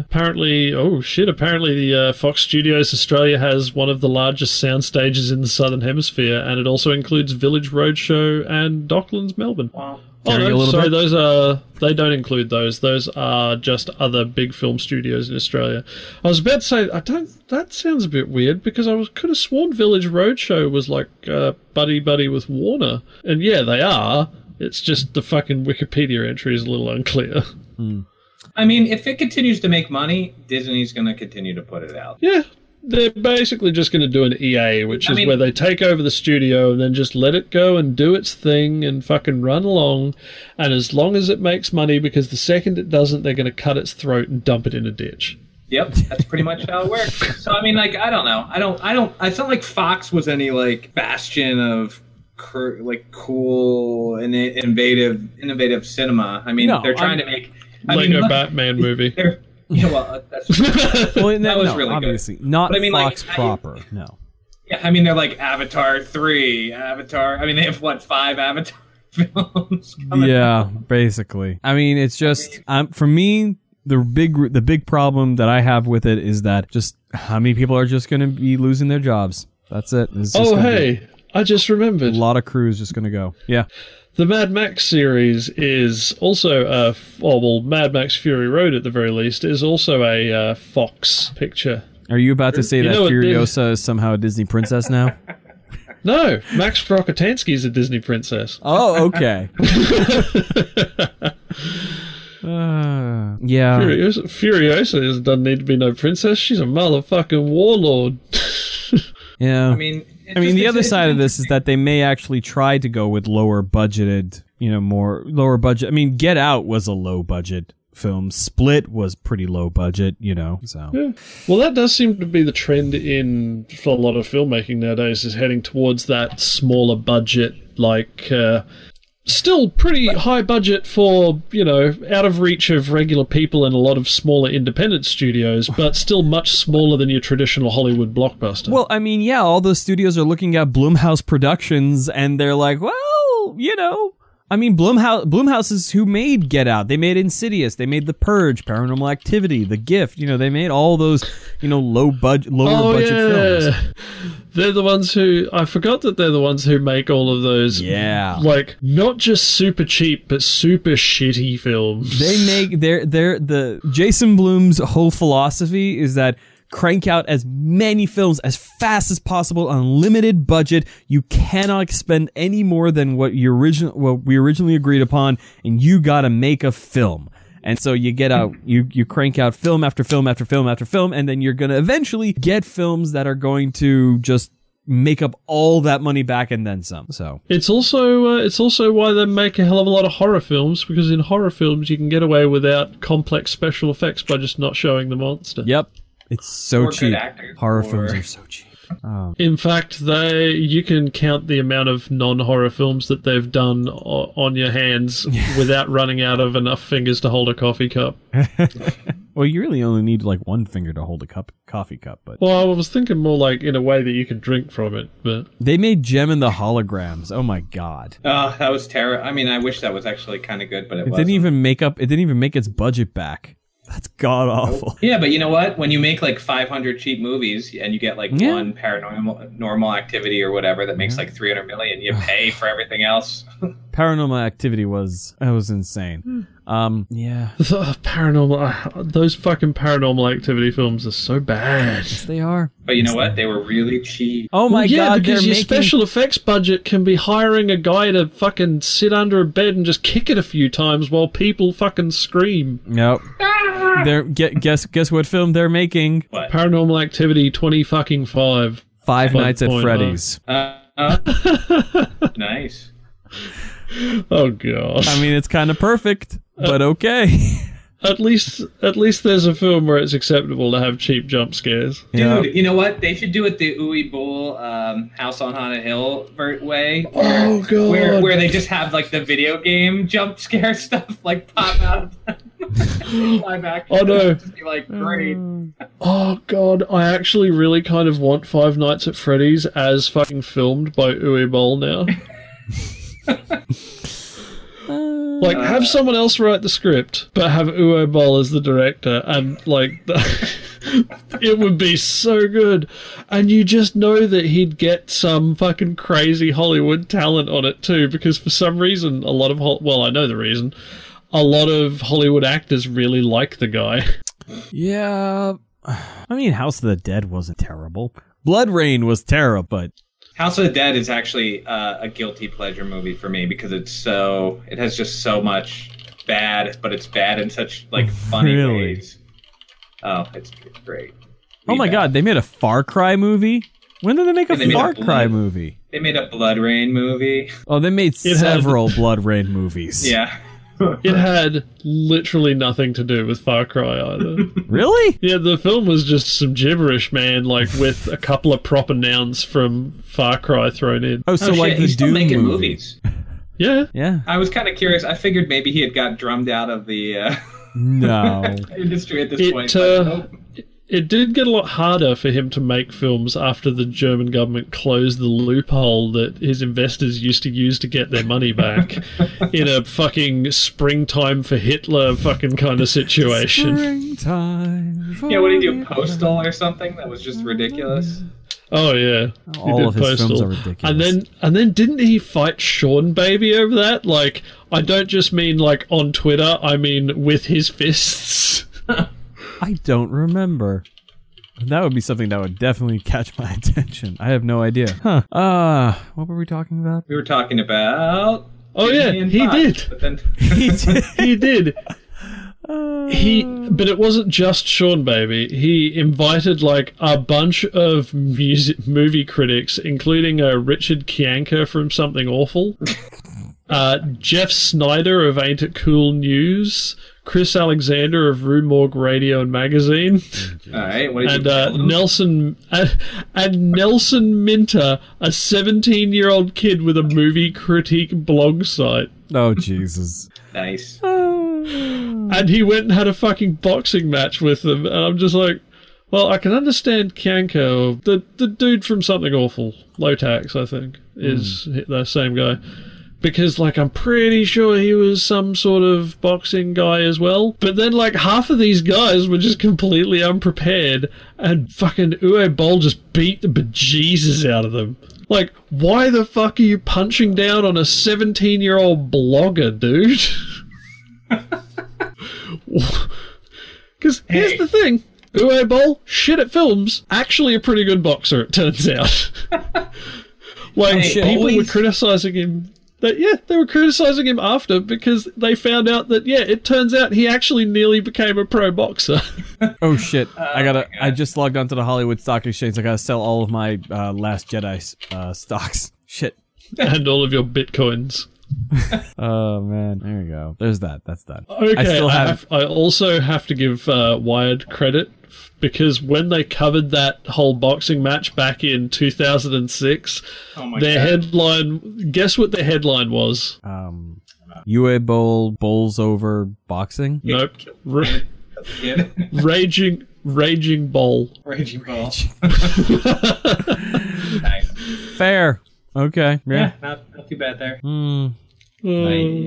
apparently, oh shit! Apparently, the uh, Fox Studios Australia has one of the largest sound stages in the Southern Hemisphere, and it also includes Village Roadshow and Docklands, Melbourne. Wow. Oh Carrying a no, little sorry, bit? those are they don't include those. Those are just other big film studios in Australia. I was about to say I don't. That sounds a bit weird because I was could have sworn Village Roadshow was like uh, buddy buddy with Warner, and yeah, they are. It's just the fucking Wikipedia entry is a little unclear. I mean, if it continues to make money, Disney's going to continue to put it out. Yeah, they're basically just going to do an EA, which I is mean- where they take over the studio and then just let it go and do its thing and fucking run along. And as long as it makes money, because the second it doesn't, they're going to cut its throat and dump it in a ditch. Yep, that's pretty much how it works. So I mean, like, I don't know. I don't. I don't. I felt like Fox was any like bastion of cur- like cool and innovative, innovative cinema. I mean, No, they're trying I'm- to make. I Lego mean, look- Batman movie. They're, you know, well, uh, that's Well, no, was no, really good. obviously not But I mean, like, Fox I- proper. No. yeah. I mean, they're like Avatar three, Avatar. I mean, they have what five Avatar films? coming yeah, out? basically. I mean, it's just um, for me the big the big problem that I have with it is that just how many people are just going to be losing their jobs. That's it. It's just Oh, hey, I just remembered. a lot of crews just going to go. Yeah. The Mad Max series is also a, oh, well, Mad Max Fury Road at the very least is also a uh, Fox picture. Are you about to say You that know what they- Furiosa is somehow a Disney princess now? No, Max Rockatansky is a Disney princess. oh, okay. Uh, yeah. Furiosa, Furiosa doesn't need to be no princess. She's a motherfucking warlord. Yeah. I mean, it I mean, the other side of this is that they may actually try to go with lower budgeted, you know, more lower budget. I mean, Get Out was a low budget film. Split was pretty low budget, you know. So Yeah. Well, that does seem to be the trend in for a lot of filmmaking nowadays is heading towards that smaller budget, like uh, still pretty high budget for you know out of reach of regular people and a lot of smaller independent studios, but still much smaller than your traditional Hollywood blockbuster. Well, I mean, yeah, all those studios are looking at Blumhouse Productions and they're like, well, you know, I mean, Blumhouse, Blumhouse is who made Get Out. They made Insidious. They made The Purge, Paranormal Activity, The Gift. You know, they made all those, you know, low budget, lower oh budget films. yeah, they're the ones who I forgot that they're the ones who make all of those. Yeah. Like not just super cheap, but super shitty films. They make their their the Jason Blum's whole philosophy is that crank out as many films as fast as possible on limited budget. You cannot expend any more than what you original what we originally agreed upon, and you got to make a film. And so you get out, you you crank out film after film after film after film, and then you're gonna eventually get films that are going to just make up all that money back and then some. So It's also uh, it's also why they make a hell of a lot of horror films because in horror films you can get away without complex special effects by just not showing the monster. yep, it's so cheap. actors, Horror or- films are so cheap. Um, In fact, they you can count the amount of non-horror films that they've done o- on your hands without running out of enough fingers to hold a coffee cup. Well, you really only need like one finger to hold a cup coffee cup, but Well, I was thinking more like in a way that you can drink from it, but they made Jem and the holograms. Oh my god. Oh, that was terrible. I mean, I wish that was actually kind of good, but it, It wasn't. didn't even make up it didn't even make its budget back. That's god awful. Yeah, but you know what? When you make like 500 cheap movies and you get like Yeah. one paranormal normal activity or whatever that makes like 300 million, you pay for everything else. Paranormal activity was that was insane. Hmm. Um, yeah, The paranormal, uh, those fucking paranormal activity films are so bad. Yes, they are. But you know what? They were really cheap. Oh my Well, yeah, god, because they're your making special effects budget can be hiring a guy to fucking sit under a bed and just kick it a few times while people fucking scream. Nope. They're get, guess guess what film they're making? What? Paranormal Activity twenty fucking five. Five Five Nights at Freddy's. Uh, uh, nice. Oh god. I mean, it's kind of perfect, but okay. at least, at least there's a film where it's acceptable to have cheap jump scares. Dude, Yeah. you know what? They should do it the Uwe Boll um, House on Haunted Hill ver- way. Oh god. Where, where they just have like the video game jump scare stuff like pop out. Live action. Oh, no. Just be like great. Oh god, I actually really kind of want Five Nights at Freddy's as fucking filmed by Uwe Boll now. like, have uh. someone else write the script, but have Uwe Boll as the director, and like, it would be so good. And you just know that he'd get some fucking crazy Hollywood talent on it too, because for some reason, a lot of Hol- well, I know the reason. A lot of Hollywood actors really like the guy. Yeah. I mean, House of the Dead wasn't terrible. BloodRayne was terrible, but House of the Dead is actually uh, a guilty pleasure movie for me because it's so it has just so much bad, but it's bad in such like funny Really? ways. Oh, it's great. oh my Really god, they made a Far Cry movie. When did they make a they made a Far Cry movie? They made a BloodRayne movie. Oh, they made It had- several BloodRayne movies. Yeah. It had literally nothing to do with Far Cry either. Really? yeah, the film was just some gibberish, man, like with a couple of proper nouns from Far Cry thrown in. Oh, so oh, like shit, the he's still making movie. movies. Yeah. Yeah. I was kind of curious. I figured maybe he had got drummed out of the uh, No. industry at this It, point. uh, but nope. It did get a lot harder for him to make films after the German government closed the loophole that his investors used to use to get their money back in a fucking springtime for Hitler fucking kind of situation. Springtime. yeah, what did he do? Postal or something? That was just ridiculous. Oh yeah, He All did of his films are ridiculous. And then and then didn't he fight Seanbaby over that? Like I don't just mean like on Twitter, I mean with his fists. I don't remember. That would be something that would definitely catch my attention. I have no idea. Huh. Uh, what were we talking about? We were talking about. Oh yeah, he Fox, did. But then, He did. He did. He, but it wasn't just Seanbaby. He invited like a bunch of music movie critics, including uh, Richard Kyanka from Something Awful, uh, Jeff Sneider of Ain't It Cool News, Chris Alexander of Rue Morgue Radio and Magazine, all right. What and uh. Nelson and, and Nelson Minter, a 17-year-old kid with a movie critique blog site. Oh Jesus. Nice. and he went and had a fucking boxing match with them, and I'm just like, well, I can understand Kianko, the the dude from Something Awful, Low Tax, I think, is the same guy, because like I'm pretty sure he was some sort of boxing guy as well. But then like half of these guys were just completely unprepared, and fucking Uwe Boll just beat the bejesus out of them. Like, why the fuck are you punching down on a 17 year old blogger, dude? Because here's Hey. the thing Uwe Boll, shit at films, actually a pretty good boxer, it turns out. like, Hey, people were criticizing him. That, yeah, they were criticizing him after because they found out that, yeah, it turns out he actually nearly became a pro boxer. Oh shit! I gotta. my I just logged onto the Hollywood Stock Exchange. I gotta sell all of my uh, Last Jedi uh, stocks. Shit. and all of your bitcoins. Oh man. There you go. There's that. That's done. Okay, I still have. have, I also have to give uh, Wired credit because when they covered that whole boxing match back in 2006, Oh my their god. headline. Guess what their headline was? Um, Uwe Boll bowls over boxing. Nope. Ra- raging, raging bowl. Raging bowl. nice. Fair. Okay. Yeah, Yeah. not, not too bad there. Hmm. Aye,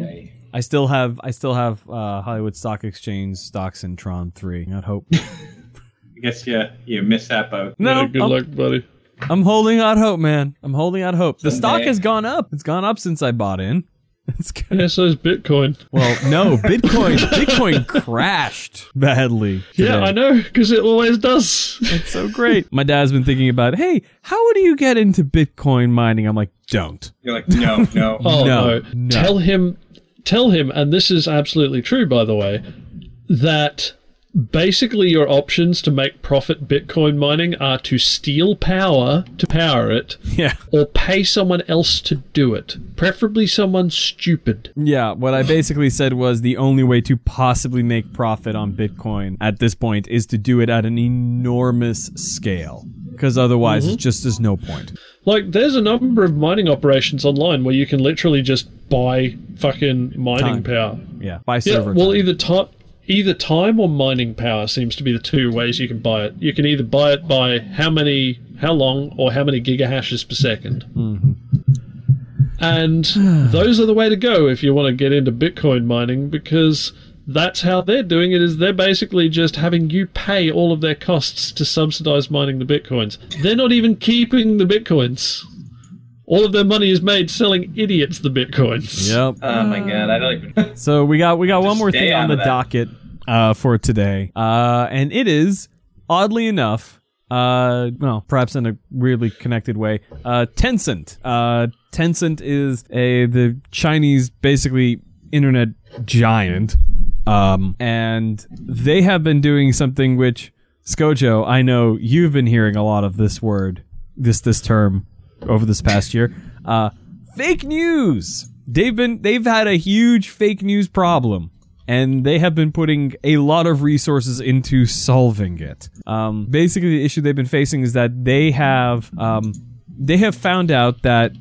aye. I still have. I still have uh, Hollywood Stock Exchange stocks in Tron Three. I'd hope. I guess you you missed that boat. No, yeah, good I'm, luck, buddy. I'm holding out hope, man. I'm holding out hope. The stock has gone up. It's gone up since I bought in. It's good. Yeah, so is Bitcoin. Well, no, Bitcoin Bitcoin crashed badly. Yeah. I know, because it always does. It's so great. My dad's been thinking about, hey, how do you get into Bitcoin mining? I'm like, don't. You're like, no, no. Oh No, no. no. Tell him tell him, and this is absolutely true by the way, that basically your options to make profit Bitcoin mining are to steal power to power it Yeah. or pay someone else to do it. Preferably someone stupid. Yeah, what I basically said was the only way to possibly make profit on Bitcoin at this point is to do it at an enormous scale. Because otherwise, Mm-hmm. it just there's no point. Like there's a number of mining operations online where you can literally just buy fucking mining Time. power. Yeah, by Yeah, well, time. either time, either time or mining power seems to be the two ways you can buy it. You can either buy it by how many, how long, or how many gigahashes per 2nd Mm-hmm. And those are the way to go if you want to get into Bitcoin mining because that's how they're doing it. Is they're basically just having you pay all of their costs to subsidize mining the bitcoins. They're not even keeping the bitcoins. All of their money is made selling idiots the bitcoins. Yep. Oh my god, I don't even. So we got we got one more thing on the that. docket uh, for today, uh, and it is oddly enough, uh, well, perhaps in a weirdly connected way, uh, Tencent. Uh, Tencent is a the Chinese basically internet giant, um, and they have been doing something which Scojo, I know you've been hearing a lot of this word, this this term over this past year. Uh, fake news. They've been they've had a huge fake news problem. And they have been putting a lot of resources into solving it. Um, basically, the issue they've been facing is that they have um, they have found out that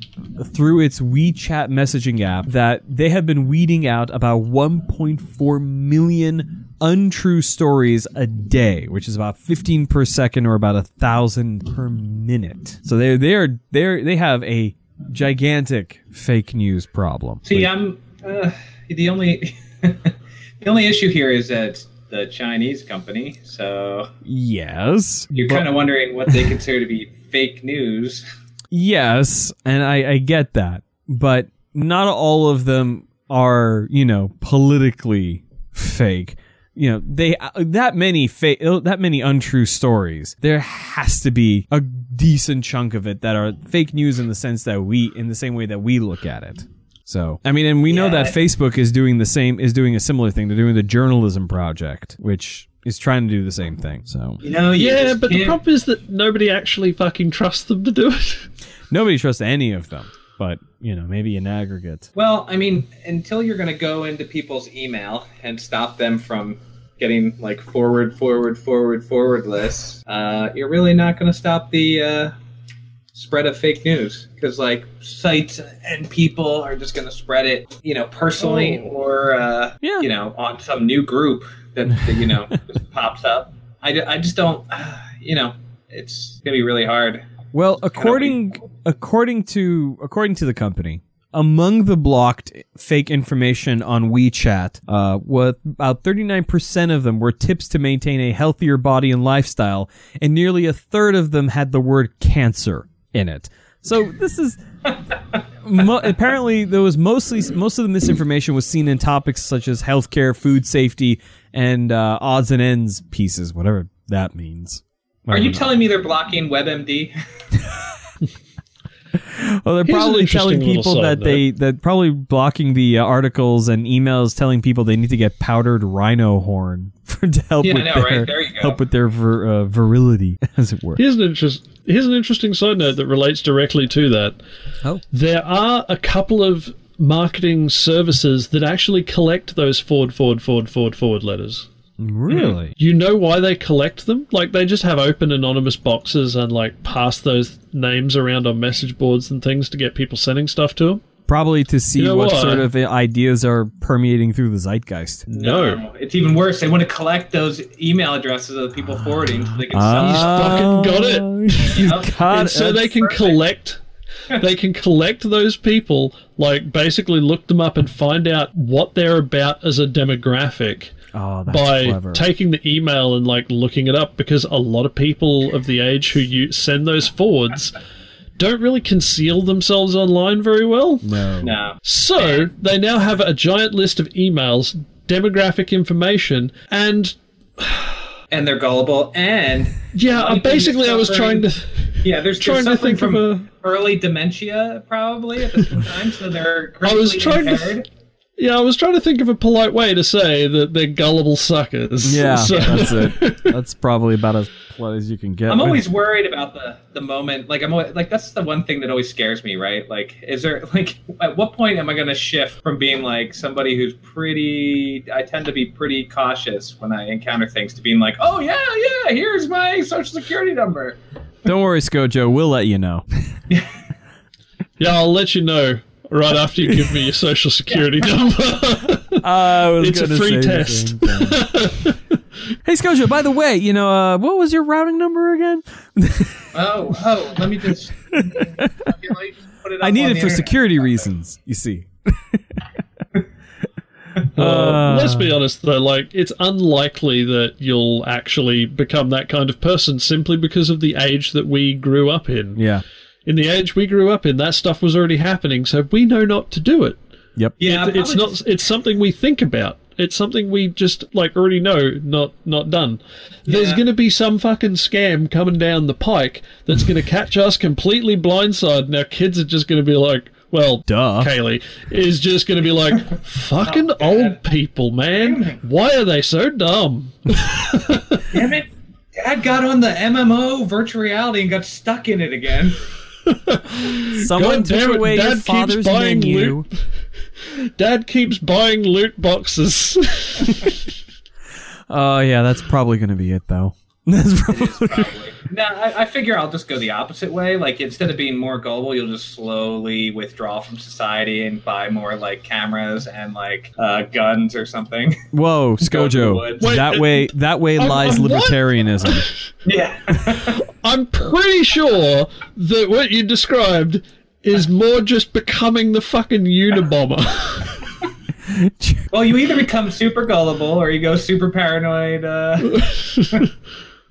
through its WeChat messaging app that they have been weeding out about 1.4 million untrue stories a day, which is about 15 per second or about a thousand per minute. So they they're they they have a gigantic fake news problem. See, I'm uh, the only the only issue here is that the Chinese company. So Yes, you're kind of wondering what they consider to be fake news. Yes, and I, I get that, but not all of them are, you know, politically fake. You know, they uh, that many fake, uh, that many untrue stories. There has to be a decent chunk of it that are fake news in the sense that we, in the same way that we look at it. So, I mean, and we know that Facebook is doing the same, is doing a similar thing. They're doing the journalism project, which is trying to do the same thing. So, You know, you Yeah, but the can't- problem is that nobody actually fucking trusts them to do it. nobody trusts any of them, but you know, maybe in aggregate. Well, I mean, until you're going to go into people's email and stop them from getting like forward, forward, forward, forward lists, uh, you're really not going to stop the uh, spread of fake news because like sites and people are just going to spread it, you know, personally Oh. or uh, Yeah. you know on some new group that, that you know just pops up. I, I just don't, you know, it's going to be really hard. Well, according according to according to the company, among the blocked fake information on WeChat, uh, what about thirty nine percent of them were tips to maintain a healthier body and lifestyle, and nearly a third of them had the word cancer in it. So this is mo- apparently there was mostly most of the misinformation was seen in topics such as healthcare, food safety, and uh, odds and ends pieces, whatever that means. Are you know. telling me they're blocking WebMD? Well, they're Here's probably telling people that they that probably blocking the uh, articles and emails telling people they need to get powdered rhino horn for to help Yeah, with know, their right? There you go. help with their vir, uh, virility, as it were. Here's an interest. Here's an interesting side note that relates directly to that. Oh. There are a couple of marketing services that actually collect those forward, forward, forward, forward, forward letters. Really? You know why they collect them? Like they just have open anonymous boxes and like pass those names around on message boards and things to get people sending stuff to them. Probably to see You know what what? sort of ideas are permeating through the zeitgeist. No. It's even worse. They want to collect those email addresses of the people forwarding so they can Ah, fucking got it. you Yep. got and it. so they can perfect. collect they can collect those people like basically look them up and find out what they're about as a demographic oh, that's by clever. taking the email and like looking it up because a lot of people of the age who you send those forwards don't really conceal themselves online very well. No. No. So they now have a giant list of emails, demographic information, and And they're gullible. And yeah, uh, Might basically I was trying to. yeah, there's Trying to think from a- early dementia probably at the same time. So they're I was trying to- impaired. Yeah, I was trying to think of a polite way to say that they're gullible suckers. Yeah, So- that's it. That's probably about as polite as you can get. I'm always worried about the the moment. Like I'm always, like that's the one thing that always scares me. Right? Like, is there like at what point am I going to shift from being like somebody who's pretty? I tend to be pretty cautious when I encounter things to being like, oh yeah, yeah, here's my social security number. Don't worry, Scojo. We'll let you know. Yeah, I'll let you know right after you give me your social security number. I was It's a free say test. hey, Scojo. By the way, you know uh, what was your routing number again? Oh, oh, let me just. okay, let me just put it I need it the for internet. security reasons. You see. Uh, let's be honest though, like it's unlikely that you'll actually become that kind of person simply because of the age that we grew up in. Yeah. In the age we grew up in, that stuff was already happening, so we know not to do it. Yep. Yeah, It- it's not. just- It's something we think about. It's something we just like already know, not not done. There's going to be some fucking scam coming down the pike that's going to catch us completely blindsided, and our kids are just going to be like, "Well, Duh. Kaylee is just going to be like, fucking old people, man. Why are they so dumb?" Damn it! Dad got on the MMO virtual reality and got stuck in it again. Someone God took it, away Dad your keeps father's buying menu. loot. Dad keeps buying loot boxes. Oh yeah, that's probably gonna be it though. That's probably. Probably. no, I, I figure I'll just go the opposite way. Like instead of being more gullible, you'll just slowly withdraw from society and buy more like cameras and like uh, guns or something. Whoa, Go Scojo. Wait, that uh, way, that way I'm- lies I'm libertarianism. yeah. I'm pretty sure that what you described is more just becoming the fucking Unabomber. well, you either become super gullible or you go super paranoid. Uh,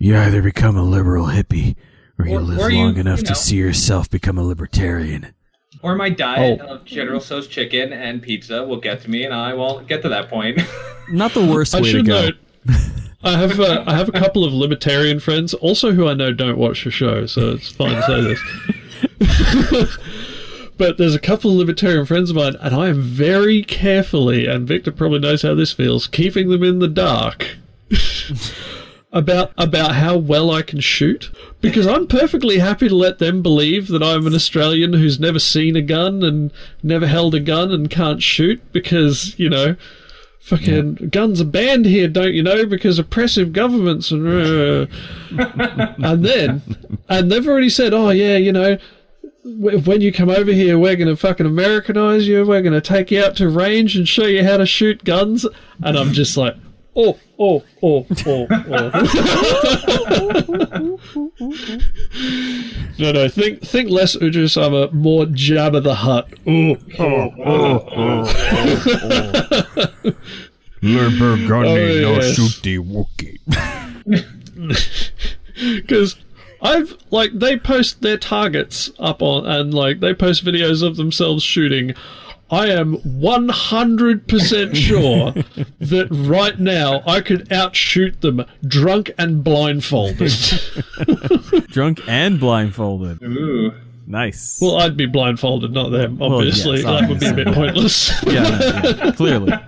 You either become a liberal hippie or you Or- live or you- long enough you to see yourself become a libertarian. or my diet Oh. of General Tso's chicken and pizza will get to me, and I won't get to that point. Not the worst I way to should go. I have uh, I have a couple of libertarian friends, also who I know don't watch the show, so it's fine to say this. but there's a couple of libertarian friends of mine, and I am very carefully, and Victor probably knows how this feels, keeping them in the dark about about how well I can shoot. Because I'm perfectly happy to let them believe that I'm an Australian who's never seen a gun and never held a gun and can't shoot because, you know, fucking guns are banned here, don't you know, because oppressive governments and uh, and then and they've already said, oh yeah, you know, when you come over here, we're gonna fucking Americanize you. We're gonna take you out to range and show you how to shoot guns. And I'm just like, oh, oh, oh, oh, oh. no, no, think think less Udris Sama, more Jabba the Hutt. Oh, oh, oh. Lamborghini Oh, yes. shoot the Wookie. because I've like they post their targets up on and like they post videos of themselves shooting. I am 100% sure that right now I could outshoot them drunk and blindfolded. Drunk and blindfolded. Ooh. Nice. well, I'd be blindfolded, not them, obviously. yes, that would be a bit pointless. yeah, no, yeah, clearly.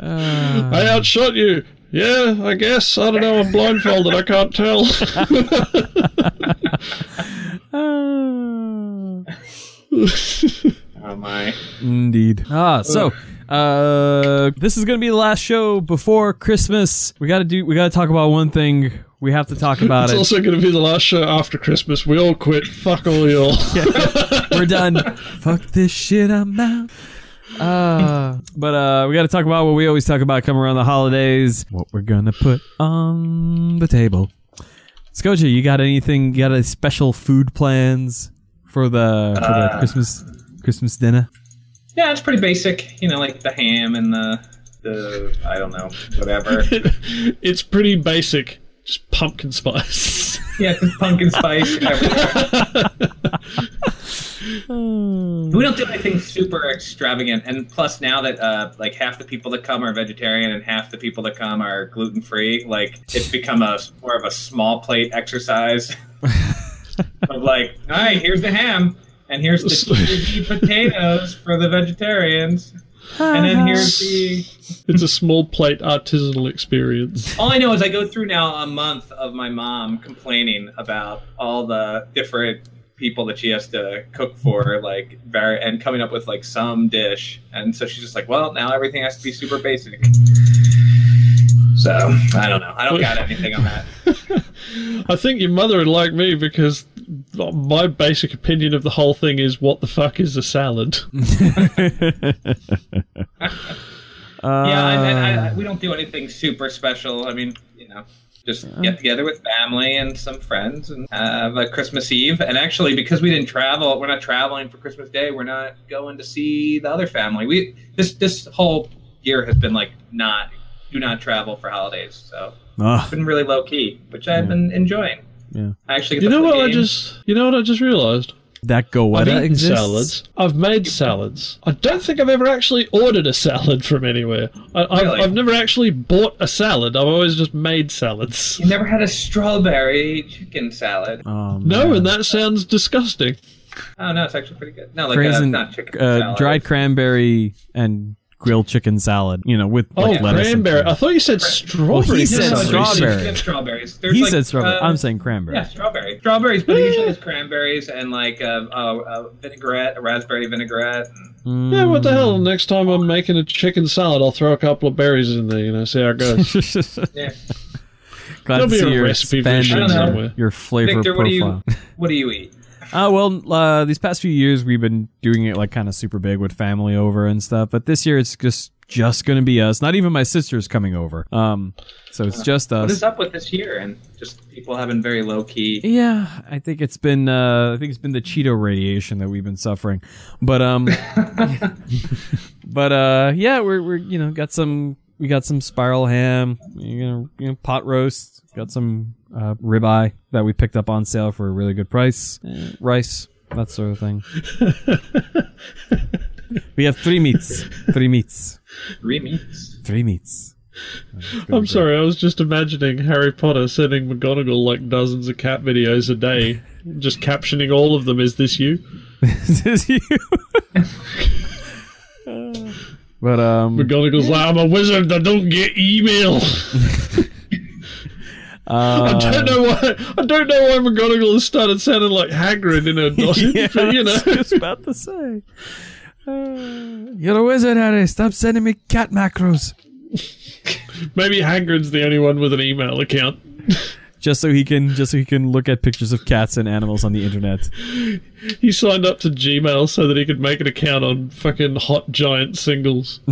Uh, I outshot you. Yeah, I guess. I don't know. I'm blindfolded. I can't tell. uh, Oh my. Indeed. Ah, so uh this is gonna be the last show before Christmas. We gotta do we gotta talk about one thing. We have to talk about it's it. It's also going to be the last show after Christmas. We all quit. Fuck all y'all. We're done. Fuck this shit, I'm out. Uh, but uh, we got to talk about what we always talk about coming around the holidays. What we're gonna put on the table. Scojo, you got anything? You got any special food plans for the for the Uh. Christmas Christmas dinner? Yeah, it's pretty basic. You know, like the ham and the the I don't know whatever. it's pretty basic. Just pumpkin spice. Yeah, just pumpkin spice everywhere. we don't do anything super extravagant, and plus now that uh, like half the people that come are vegetarian and half the people that come are gluten free, like it's become a more of a small plate exercise. of like, all right, here's the ham, and here's the cheesy potatoes for the vegetarians, and then ah. here's the. It's a small plate artisanal experience. All I know is I go through now a month of my mom complaining about all the different people that she has to cook for, like, vari- and coming up with like some dish, and so she's just like, well, now everything has to be super basic. So I don't know. I don't got anything on that. I think your mother would like me because my basic opinion of the whole thing is what the fuck is a salad? yeah, and, and I, I, we don't do anything super special. I mean, you know, just get together with family and some friends and have a Christmas Eve. And actually, because we didn't travel, we're not traveling for Christmas Day. We're not going to see the other family. We this this whole year has been like not do not travel for holidays. So Ugh. it's been really low key, which I've been enjoying. Yeah. I actually get You to know play what I just you know what I just realized? that I've eaten exists. salads. I've made salads. I don't think I've ever actually ordered a salad from anywhere. I, I've, Really? I've never actually bought a salad. I've always just made salads. You never had a strawberry chicken salad? Oh, No, man. and that sounds disgusting. Oh no, it's actually pretty good. No, like uh, Craisin- not chicken uh, salad. dried cranberry and grilled chicken salad. You know, with Oh, like lettuce. cranberry! I thought you said strawberry. he said No, no, salad. strawberry. Strawberries. There's He like, said strawberry. uh, I'm saying cranberry. Yeah, strawberry. Strawberries, but usually it's cranberries and like a, uh, uh, vinaigrette, a raspberry vinaigrette. And, Mm. Yeah, what the hell? Next time I'm making a chicken salad, I'll throw a couple of berries in there. You know, see how it goes. yeah. Glad There'll to be see a you're recipe for expanding your, somewhere. your flavor Victor, what do you what do you eat? Uh, well, uh, these past few years we've been doing it like kind of super big with family over and stuff, but this year it's just just gonna be us. Not even my sister's coming over. Um, so it's just What us. is up with this year and just people having very low key? Yeah, I think it's been uh, I think it's been the Cheeto radiation that we've been suffering, but um, but uh, yeah, we're we're you know got some we got some spiral ham, you know, you know pot roast, got some uh, ribeye that we picked up on sale for a really good price, rice that sort of thing. we have three meats, three meats, Three meats. three meats. I'm sorry, I was just imagining Harry Potter sending McGonagall like dozens of cat videos a day, just captioning all of them. Is this you? Is this you. but um, McGonagall's like, I'm a wizard that don't get email. uh, I don't know why. I don't know why McGonagall has started sounding like Hagrid in her dosage, yeah, but you know. I was just about to say. Uh, you're a wizard, Harry. Stop sending me cat macros. Maybe Hagrid's the only one with an email account. Just so he can, just so he can look at pictures of cats and animals on the internet. He signed up to Gmail so that he could make an account on fucking hot giant singles.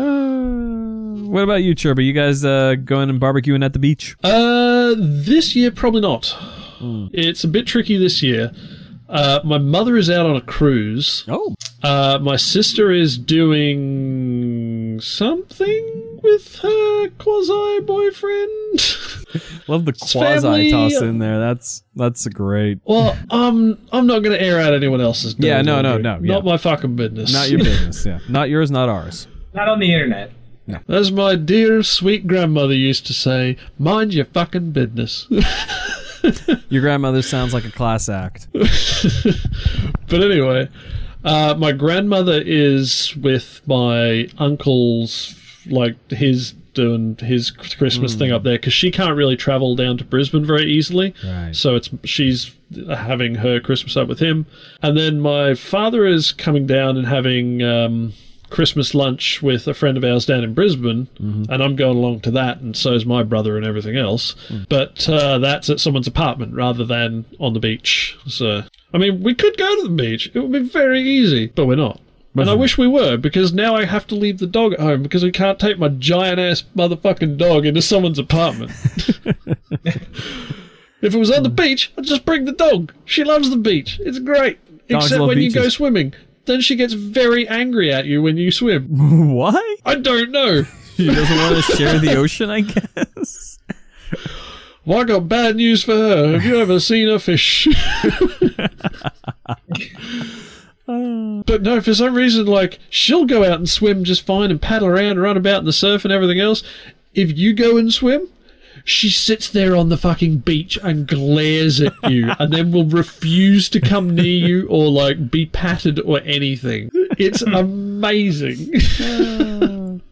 Uh, what about you, Churba? You guys uh, going and barbecuing at the beach? Uh, this year probably not. Hmm. It's a bit tricky this year. Uh, my mother is out on a cruise. Oh, Uh, my sister is doing something with her quasi boyfriend. love the quasi toss in there. That's that's great. well, um, I'm not going to air out anyone else's. Yeah, no, no, no, yeah. Not my fucking business. Not your business. Yeah, not yours, not ours. Not on the internet. As my dear sweet grandmother used to say, mind your fucking business. Your grandmother sounds like a class act. But anyway, uh, my grandmother is with my uncle's, like his doing his Christmas thing up there because she can't really travel down to Brisbane very easily. Right. So it's she's having her Christmas up with him, and then my father is coming down and having. Um, Christmas lunch with a friend of ours down in Brisbane, and I'm going along to that, and so is my brother and everything else. But uh, that's at someone's apartment rather than on the beach. So, I mean, we could go to the beach. It would be very easy, but we're not. And I wish we were, because now I have to leave the dog at home because we can't take my giant ass motherfucking dog into someone's apartment. if it was on the beach, I'd just bring the dog. She loves the beach. It's great. Dogs Except when you go swimming. Then she gets very angry at you when you swim. Why? I don't know. She doesn't want to share the ocean, I guess. Well, I got bad news for her. Have you ever seen a fish? but no, for some reason, like, she'll go out and swim just fine and paddle around and run about in the surf and everything else. If you go and swim, she sits there on the fucking beach and glares at you and then will refuse to come near you or, like, be patted or anything. It's amazing.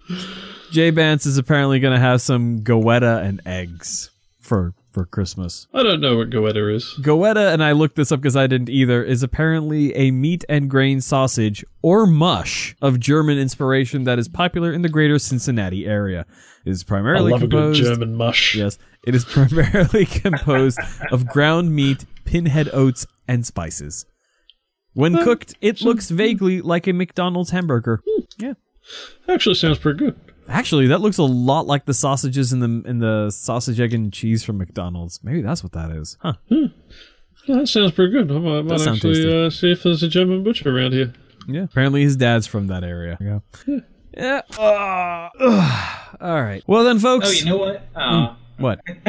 Jay Bance is apparently going to have some goetta and eggs for for Christmas. I don't know what goetta is. Goetta, and I looked this up because I didn't either, is apparently a meat and grain sausage or mush of German inspiration that is popular in the greater Cincinnati area. It is I primarily love a good composed. German mush. Yes, it is primarily composed of ground meat, pinhead oats, and spices. When cooked, it looks vaguely like a McDonald's hamburger. Hmm. Yeah. Actually, sounds pretty good. Actually, that looks a lot like the sausages in the in the sausage, egg, and cheese from McDonald's. Maybe that's what that is. Huh. Yeah, that sounds pretty good. I might, might sound actually uh, see if there's a German butcher around here. Yeah. Apparently, his dad's from that area. Yeah. Yeah. Uh, ugh. all right. Well then, folks. Oh, you know what? Uh, what?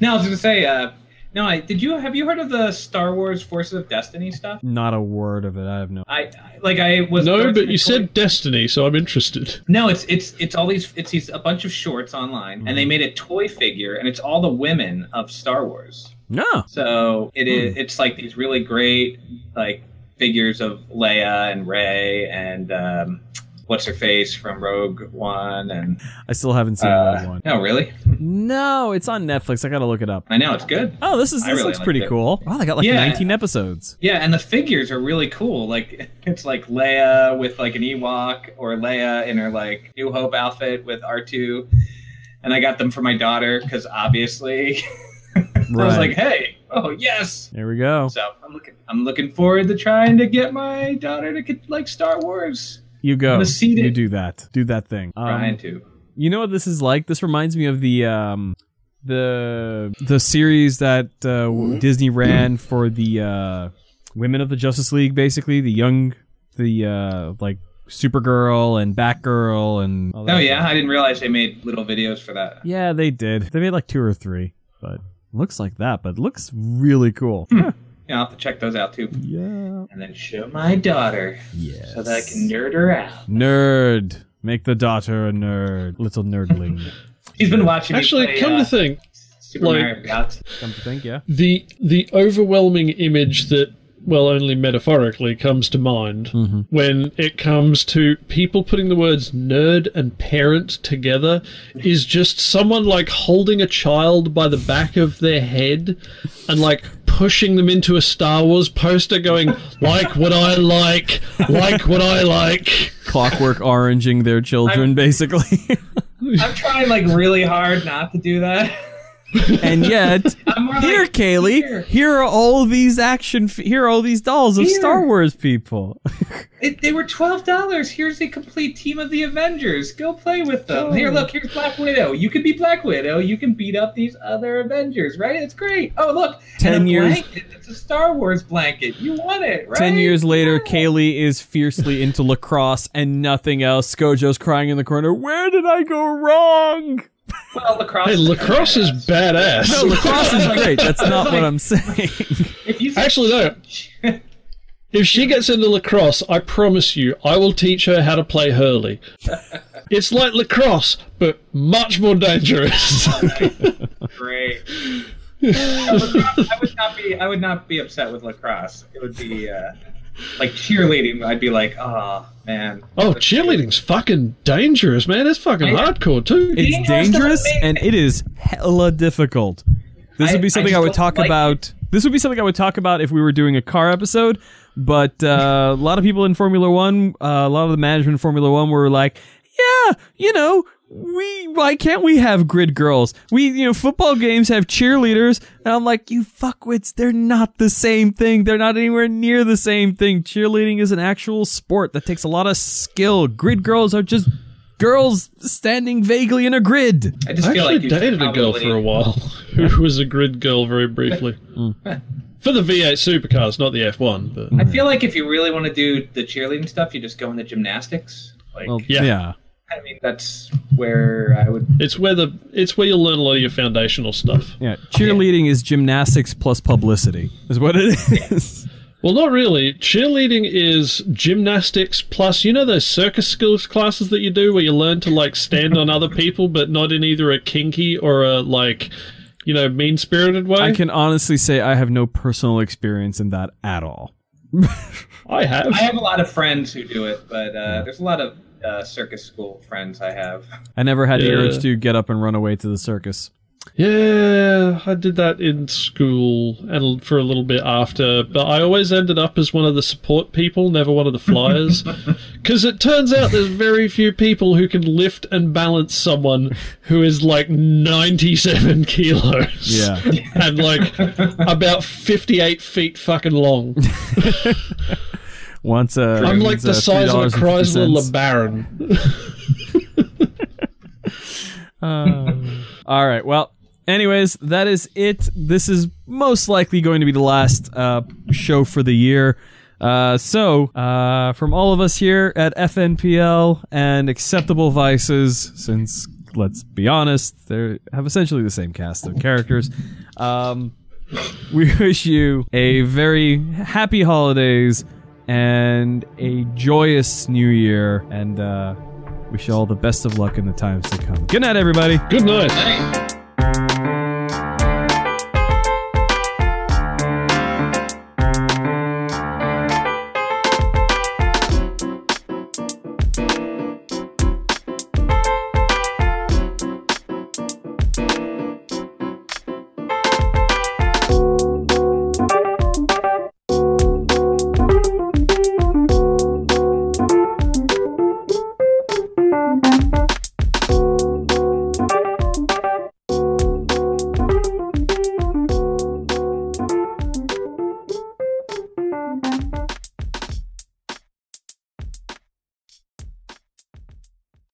no, I was gonna say. Uh, no, I did you have you heard of the Star Wars Forces of Destiny stuff? Not a word of it. I have no. I I- like I was No, but you toy- said Destiny, so I'm interested. no. It's it's it's all these it's these a bunch of shorts online, and they made a toy figure, and it's all the women of Star Wars. No. So it is. It's like these really great like figures of Leia and Rey and um, what's her face from Rogue One and I still haven't seen uh, that one. no, really? No, it's on Netflix. I gotta look it up. I know it's good. Oh, this is this really looks pretty it. cool. Wow, they got like Yeah. 19 episodes. Yeah, and the figures are really cool. Like it's like Leia with like an Ewok, or Leia in her like New Hope outfit with R two. And I got them for my daughter because obviously I was like, "Hey, oh yes!" There we go. So I'm looking, I'm looking forward to trying to get my daughter to get like Star Wars. You go. gonna seed You it. do that. Do that thing. Um, trying to. You know what this is like? This reminds me of the um the the series that uh, w Disney ran for the uh, women of the Justice League, basically the young, the uh, like Supergirl and Batgirl and. all that Oh yeah, stuff. I didn't realize they made little videos for that. yeah, they did. They made like two or three, but looks like that. But looks really cool. Yeah, I'll have to check those out too, Yeah. and then show my daughter Yeah. so that I can nerd her out. Nerd. Make the daughter a nerd. Little nerdling. She's been watching. Actually, play, come uh, to think, Super like- Mario Galaxy. Come to think, yeah. the the overwhelming image that well only metaphorically comes to mind mm-hmm. when it comes to people putting the words nerd and parent together is just someone like holding a child by the back of their head and like pushing them into a Star Wars poster going like what I like like what I like Clockwork oranging their children, basically. I'm trying like really hard not to do that. and yet, here, like, Kaylee, here. here are all these action, f- here are all these dolls of Here. Star Wars people. It, they were twelve dollars. Here's a complete team of the Avengers. Go play with them. Oh. Here, look. Here's Black Widow. You can be Black Widow. You can beat up these other Avengers, right? It's great. Oh, look. Ten years- Blanket. It's a Star Wars blanket. You want it, right? Ten years later, Yeah. Kaylee is fiercely into lacrosse and nothing else. Scojo's crying in the corner. Where did I go wrong? Well, lacrosse. hey lacrosse is badass No, lacrosse is great. That's not what I'm saying. If you Actually, no. If she gets into lacrosse, I promise you, I will teach her how to play hurley. It's like lacrosse, but much more dangerous. Great. No, lacrosse, I would not be. I would not be upset with lacrosse. It would be uh, like cheerleading. I'd be like, oh man. oh, cheerleading's fucking dangerous, man. It's fucking Yeah. hardcore too. It's Dangerous dangerous and it is hella difficult. This I- would be something just I, would talk like about. This would be something I would talk about if we were doing a car episode. But uh, a lot of people in Formula One, uh, a lot of the management in Formula One were like, "Yeah, you know, we why can't we have grid girls? We, you know, football games have cheerleaders." And I'm like, "You fuckwits, they're not the same thing. They're not anywhere near the same thing. Cheerleading is an actual sport that takes a lot of skill. Grid girls are just." Girls standing vaguely in a grid. I just I feel actually like you should dated a girl for a while who was a grid girl very briefly. Hmm. For the V8 supercars, not the F1, but I feel like if you really want to do the cheerleading stuff, you just go into gymnastics. Like, Well, Yeah. yeah. I mean, that's where I would. It's where the it's where you learn a lot of your foundational stuff. Yeah, cheerleading is gymnastics plus publicity, is what it is. Well, not really. Cheerleading is gymnastics plus, you know, those circus skills classes that you do where you learn to like stand on other people, but not in either a kinky or a like, you know, mean spirited way. I can honestly say I have no personal experience in that at all. I have. I have a lot of friends who do it, but uh, there's a lot of uh, circus school friends I have. I never had the urge to get up and run away to the circus. Yeah, I did that in school and for a little bit after, but I always ended up as one of the support people, never one of the flyers. Because it turns out there's very few people who can lift and balance someone who is like 97 kilos. Yeah. and like about 58 feet fucking long. Once uh, I'm like the uh, size of a $3.50. Chrysler LeBaron. Um, all right. Well, anyways, that is it. This is most likely going to be the last uh, show for the year. Uh, so, uh, from all of us here at FNPL and Acceptable Vices, since let's be honest, they have essentially the same cast of characters. Um, we wish you a very happy holidays and a joyous new year, and uh, wish you all the best of luck in the times to come. Good night, everybody. Good night. Hey.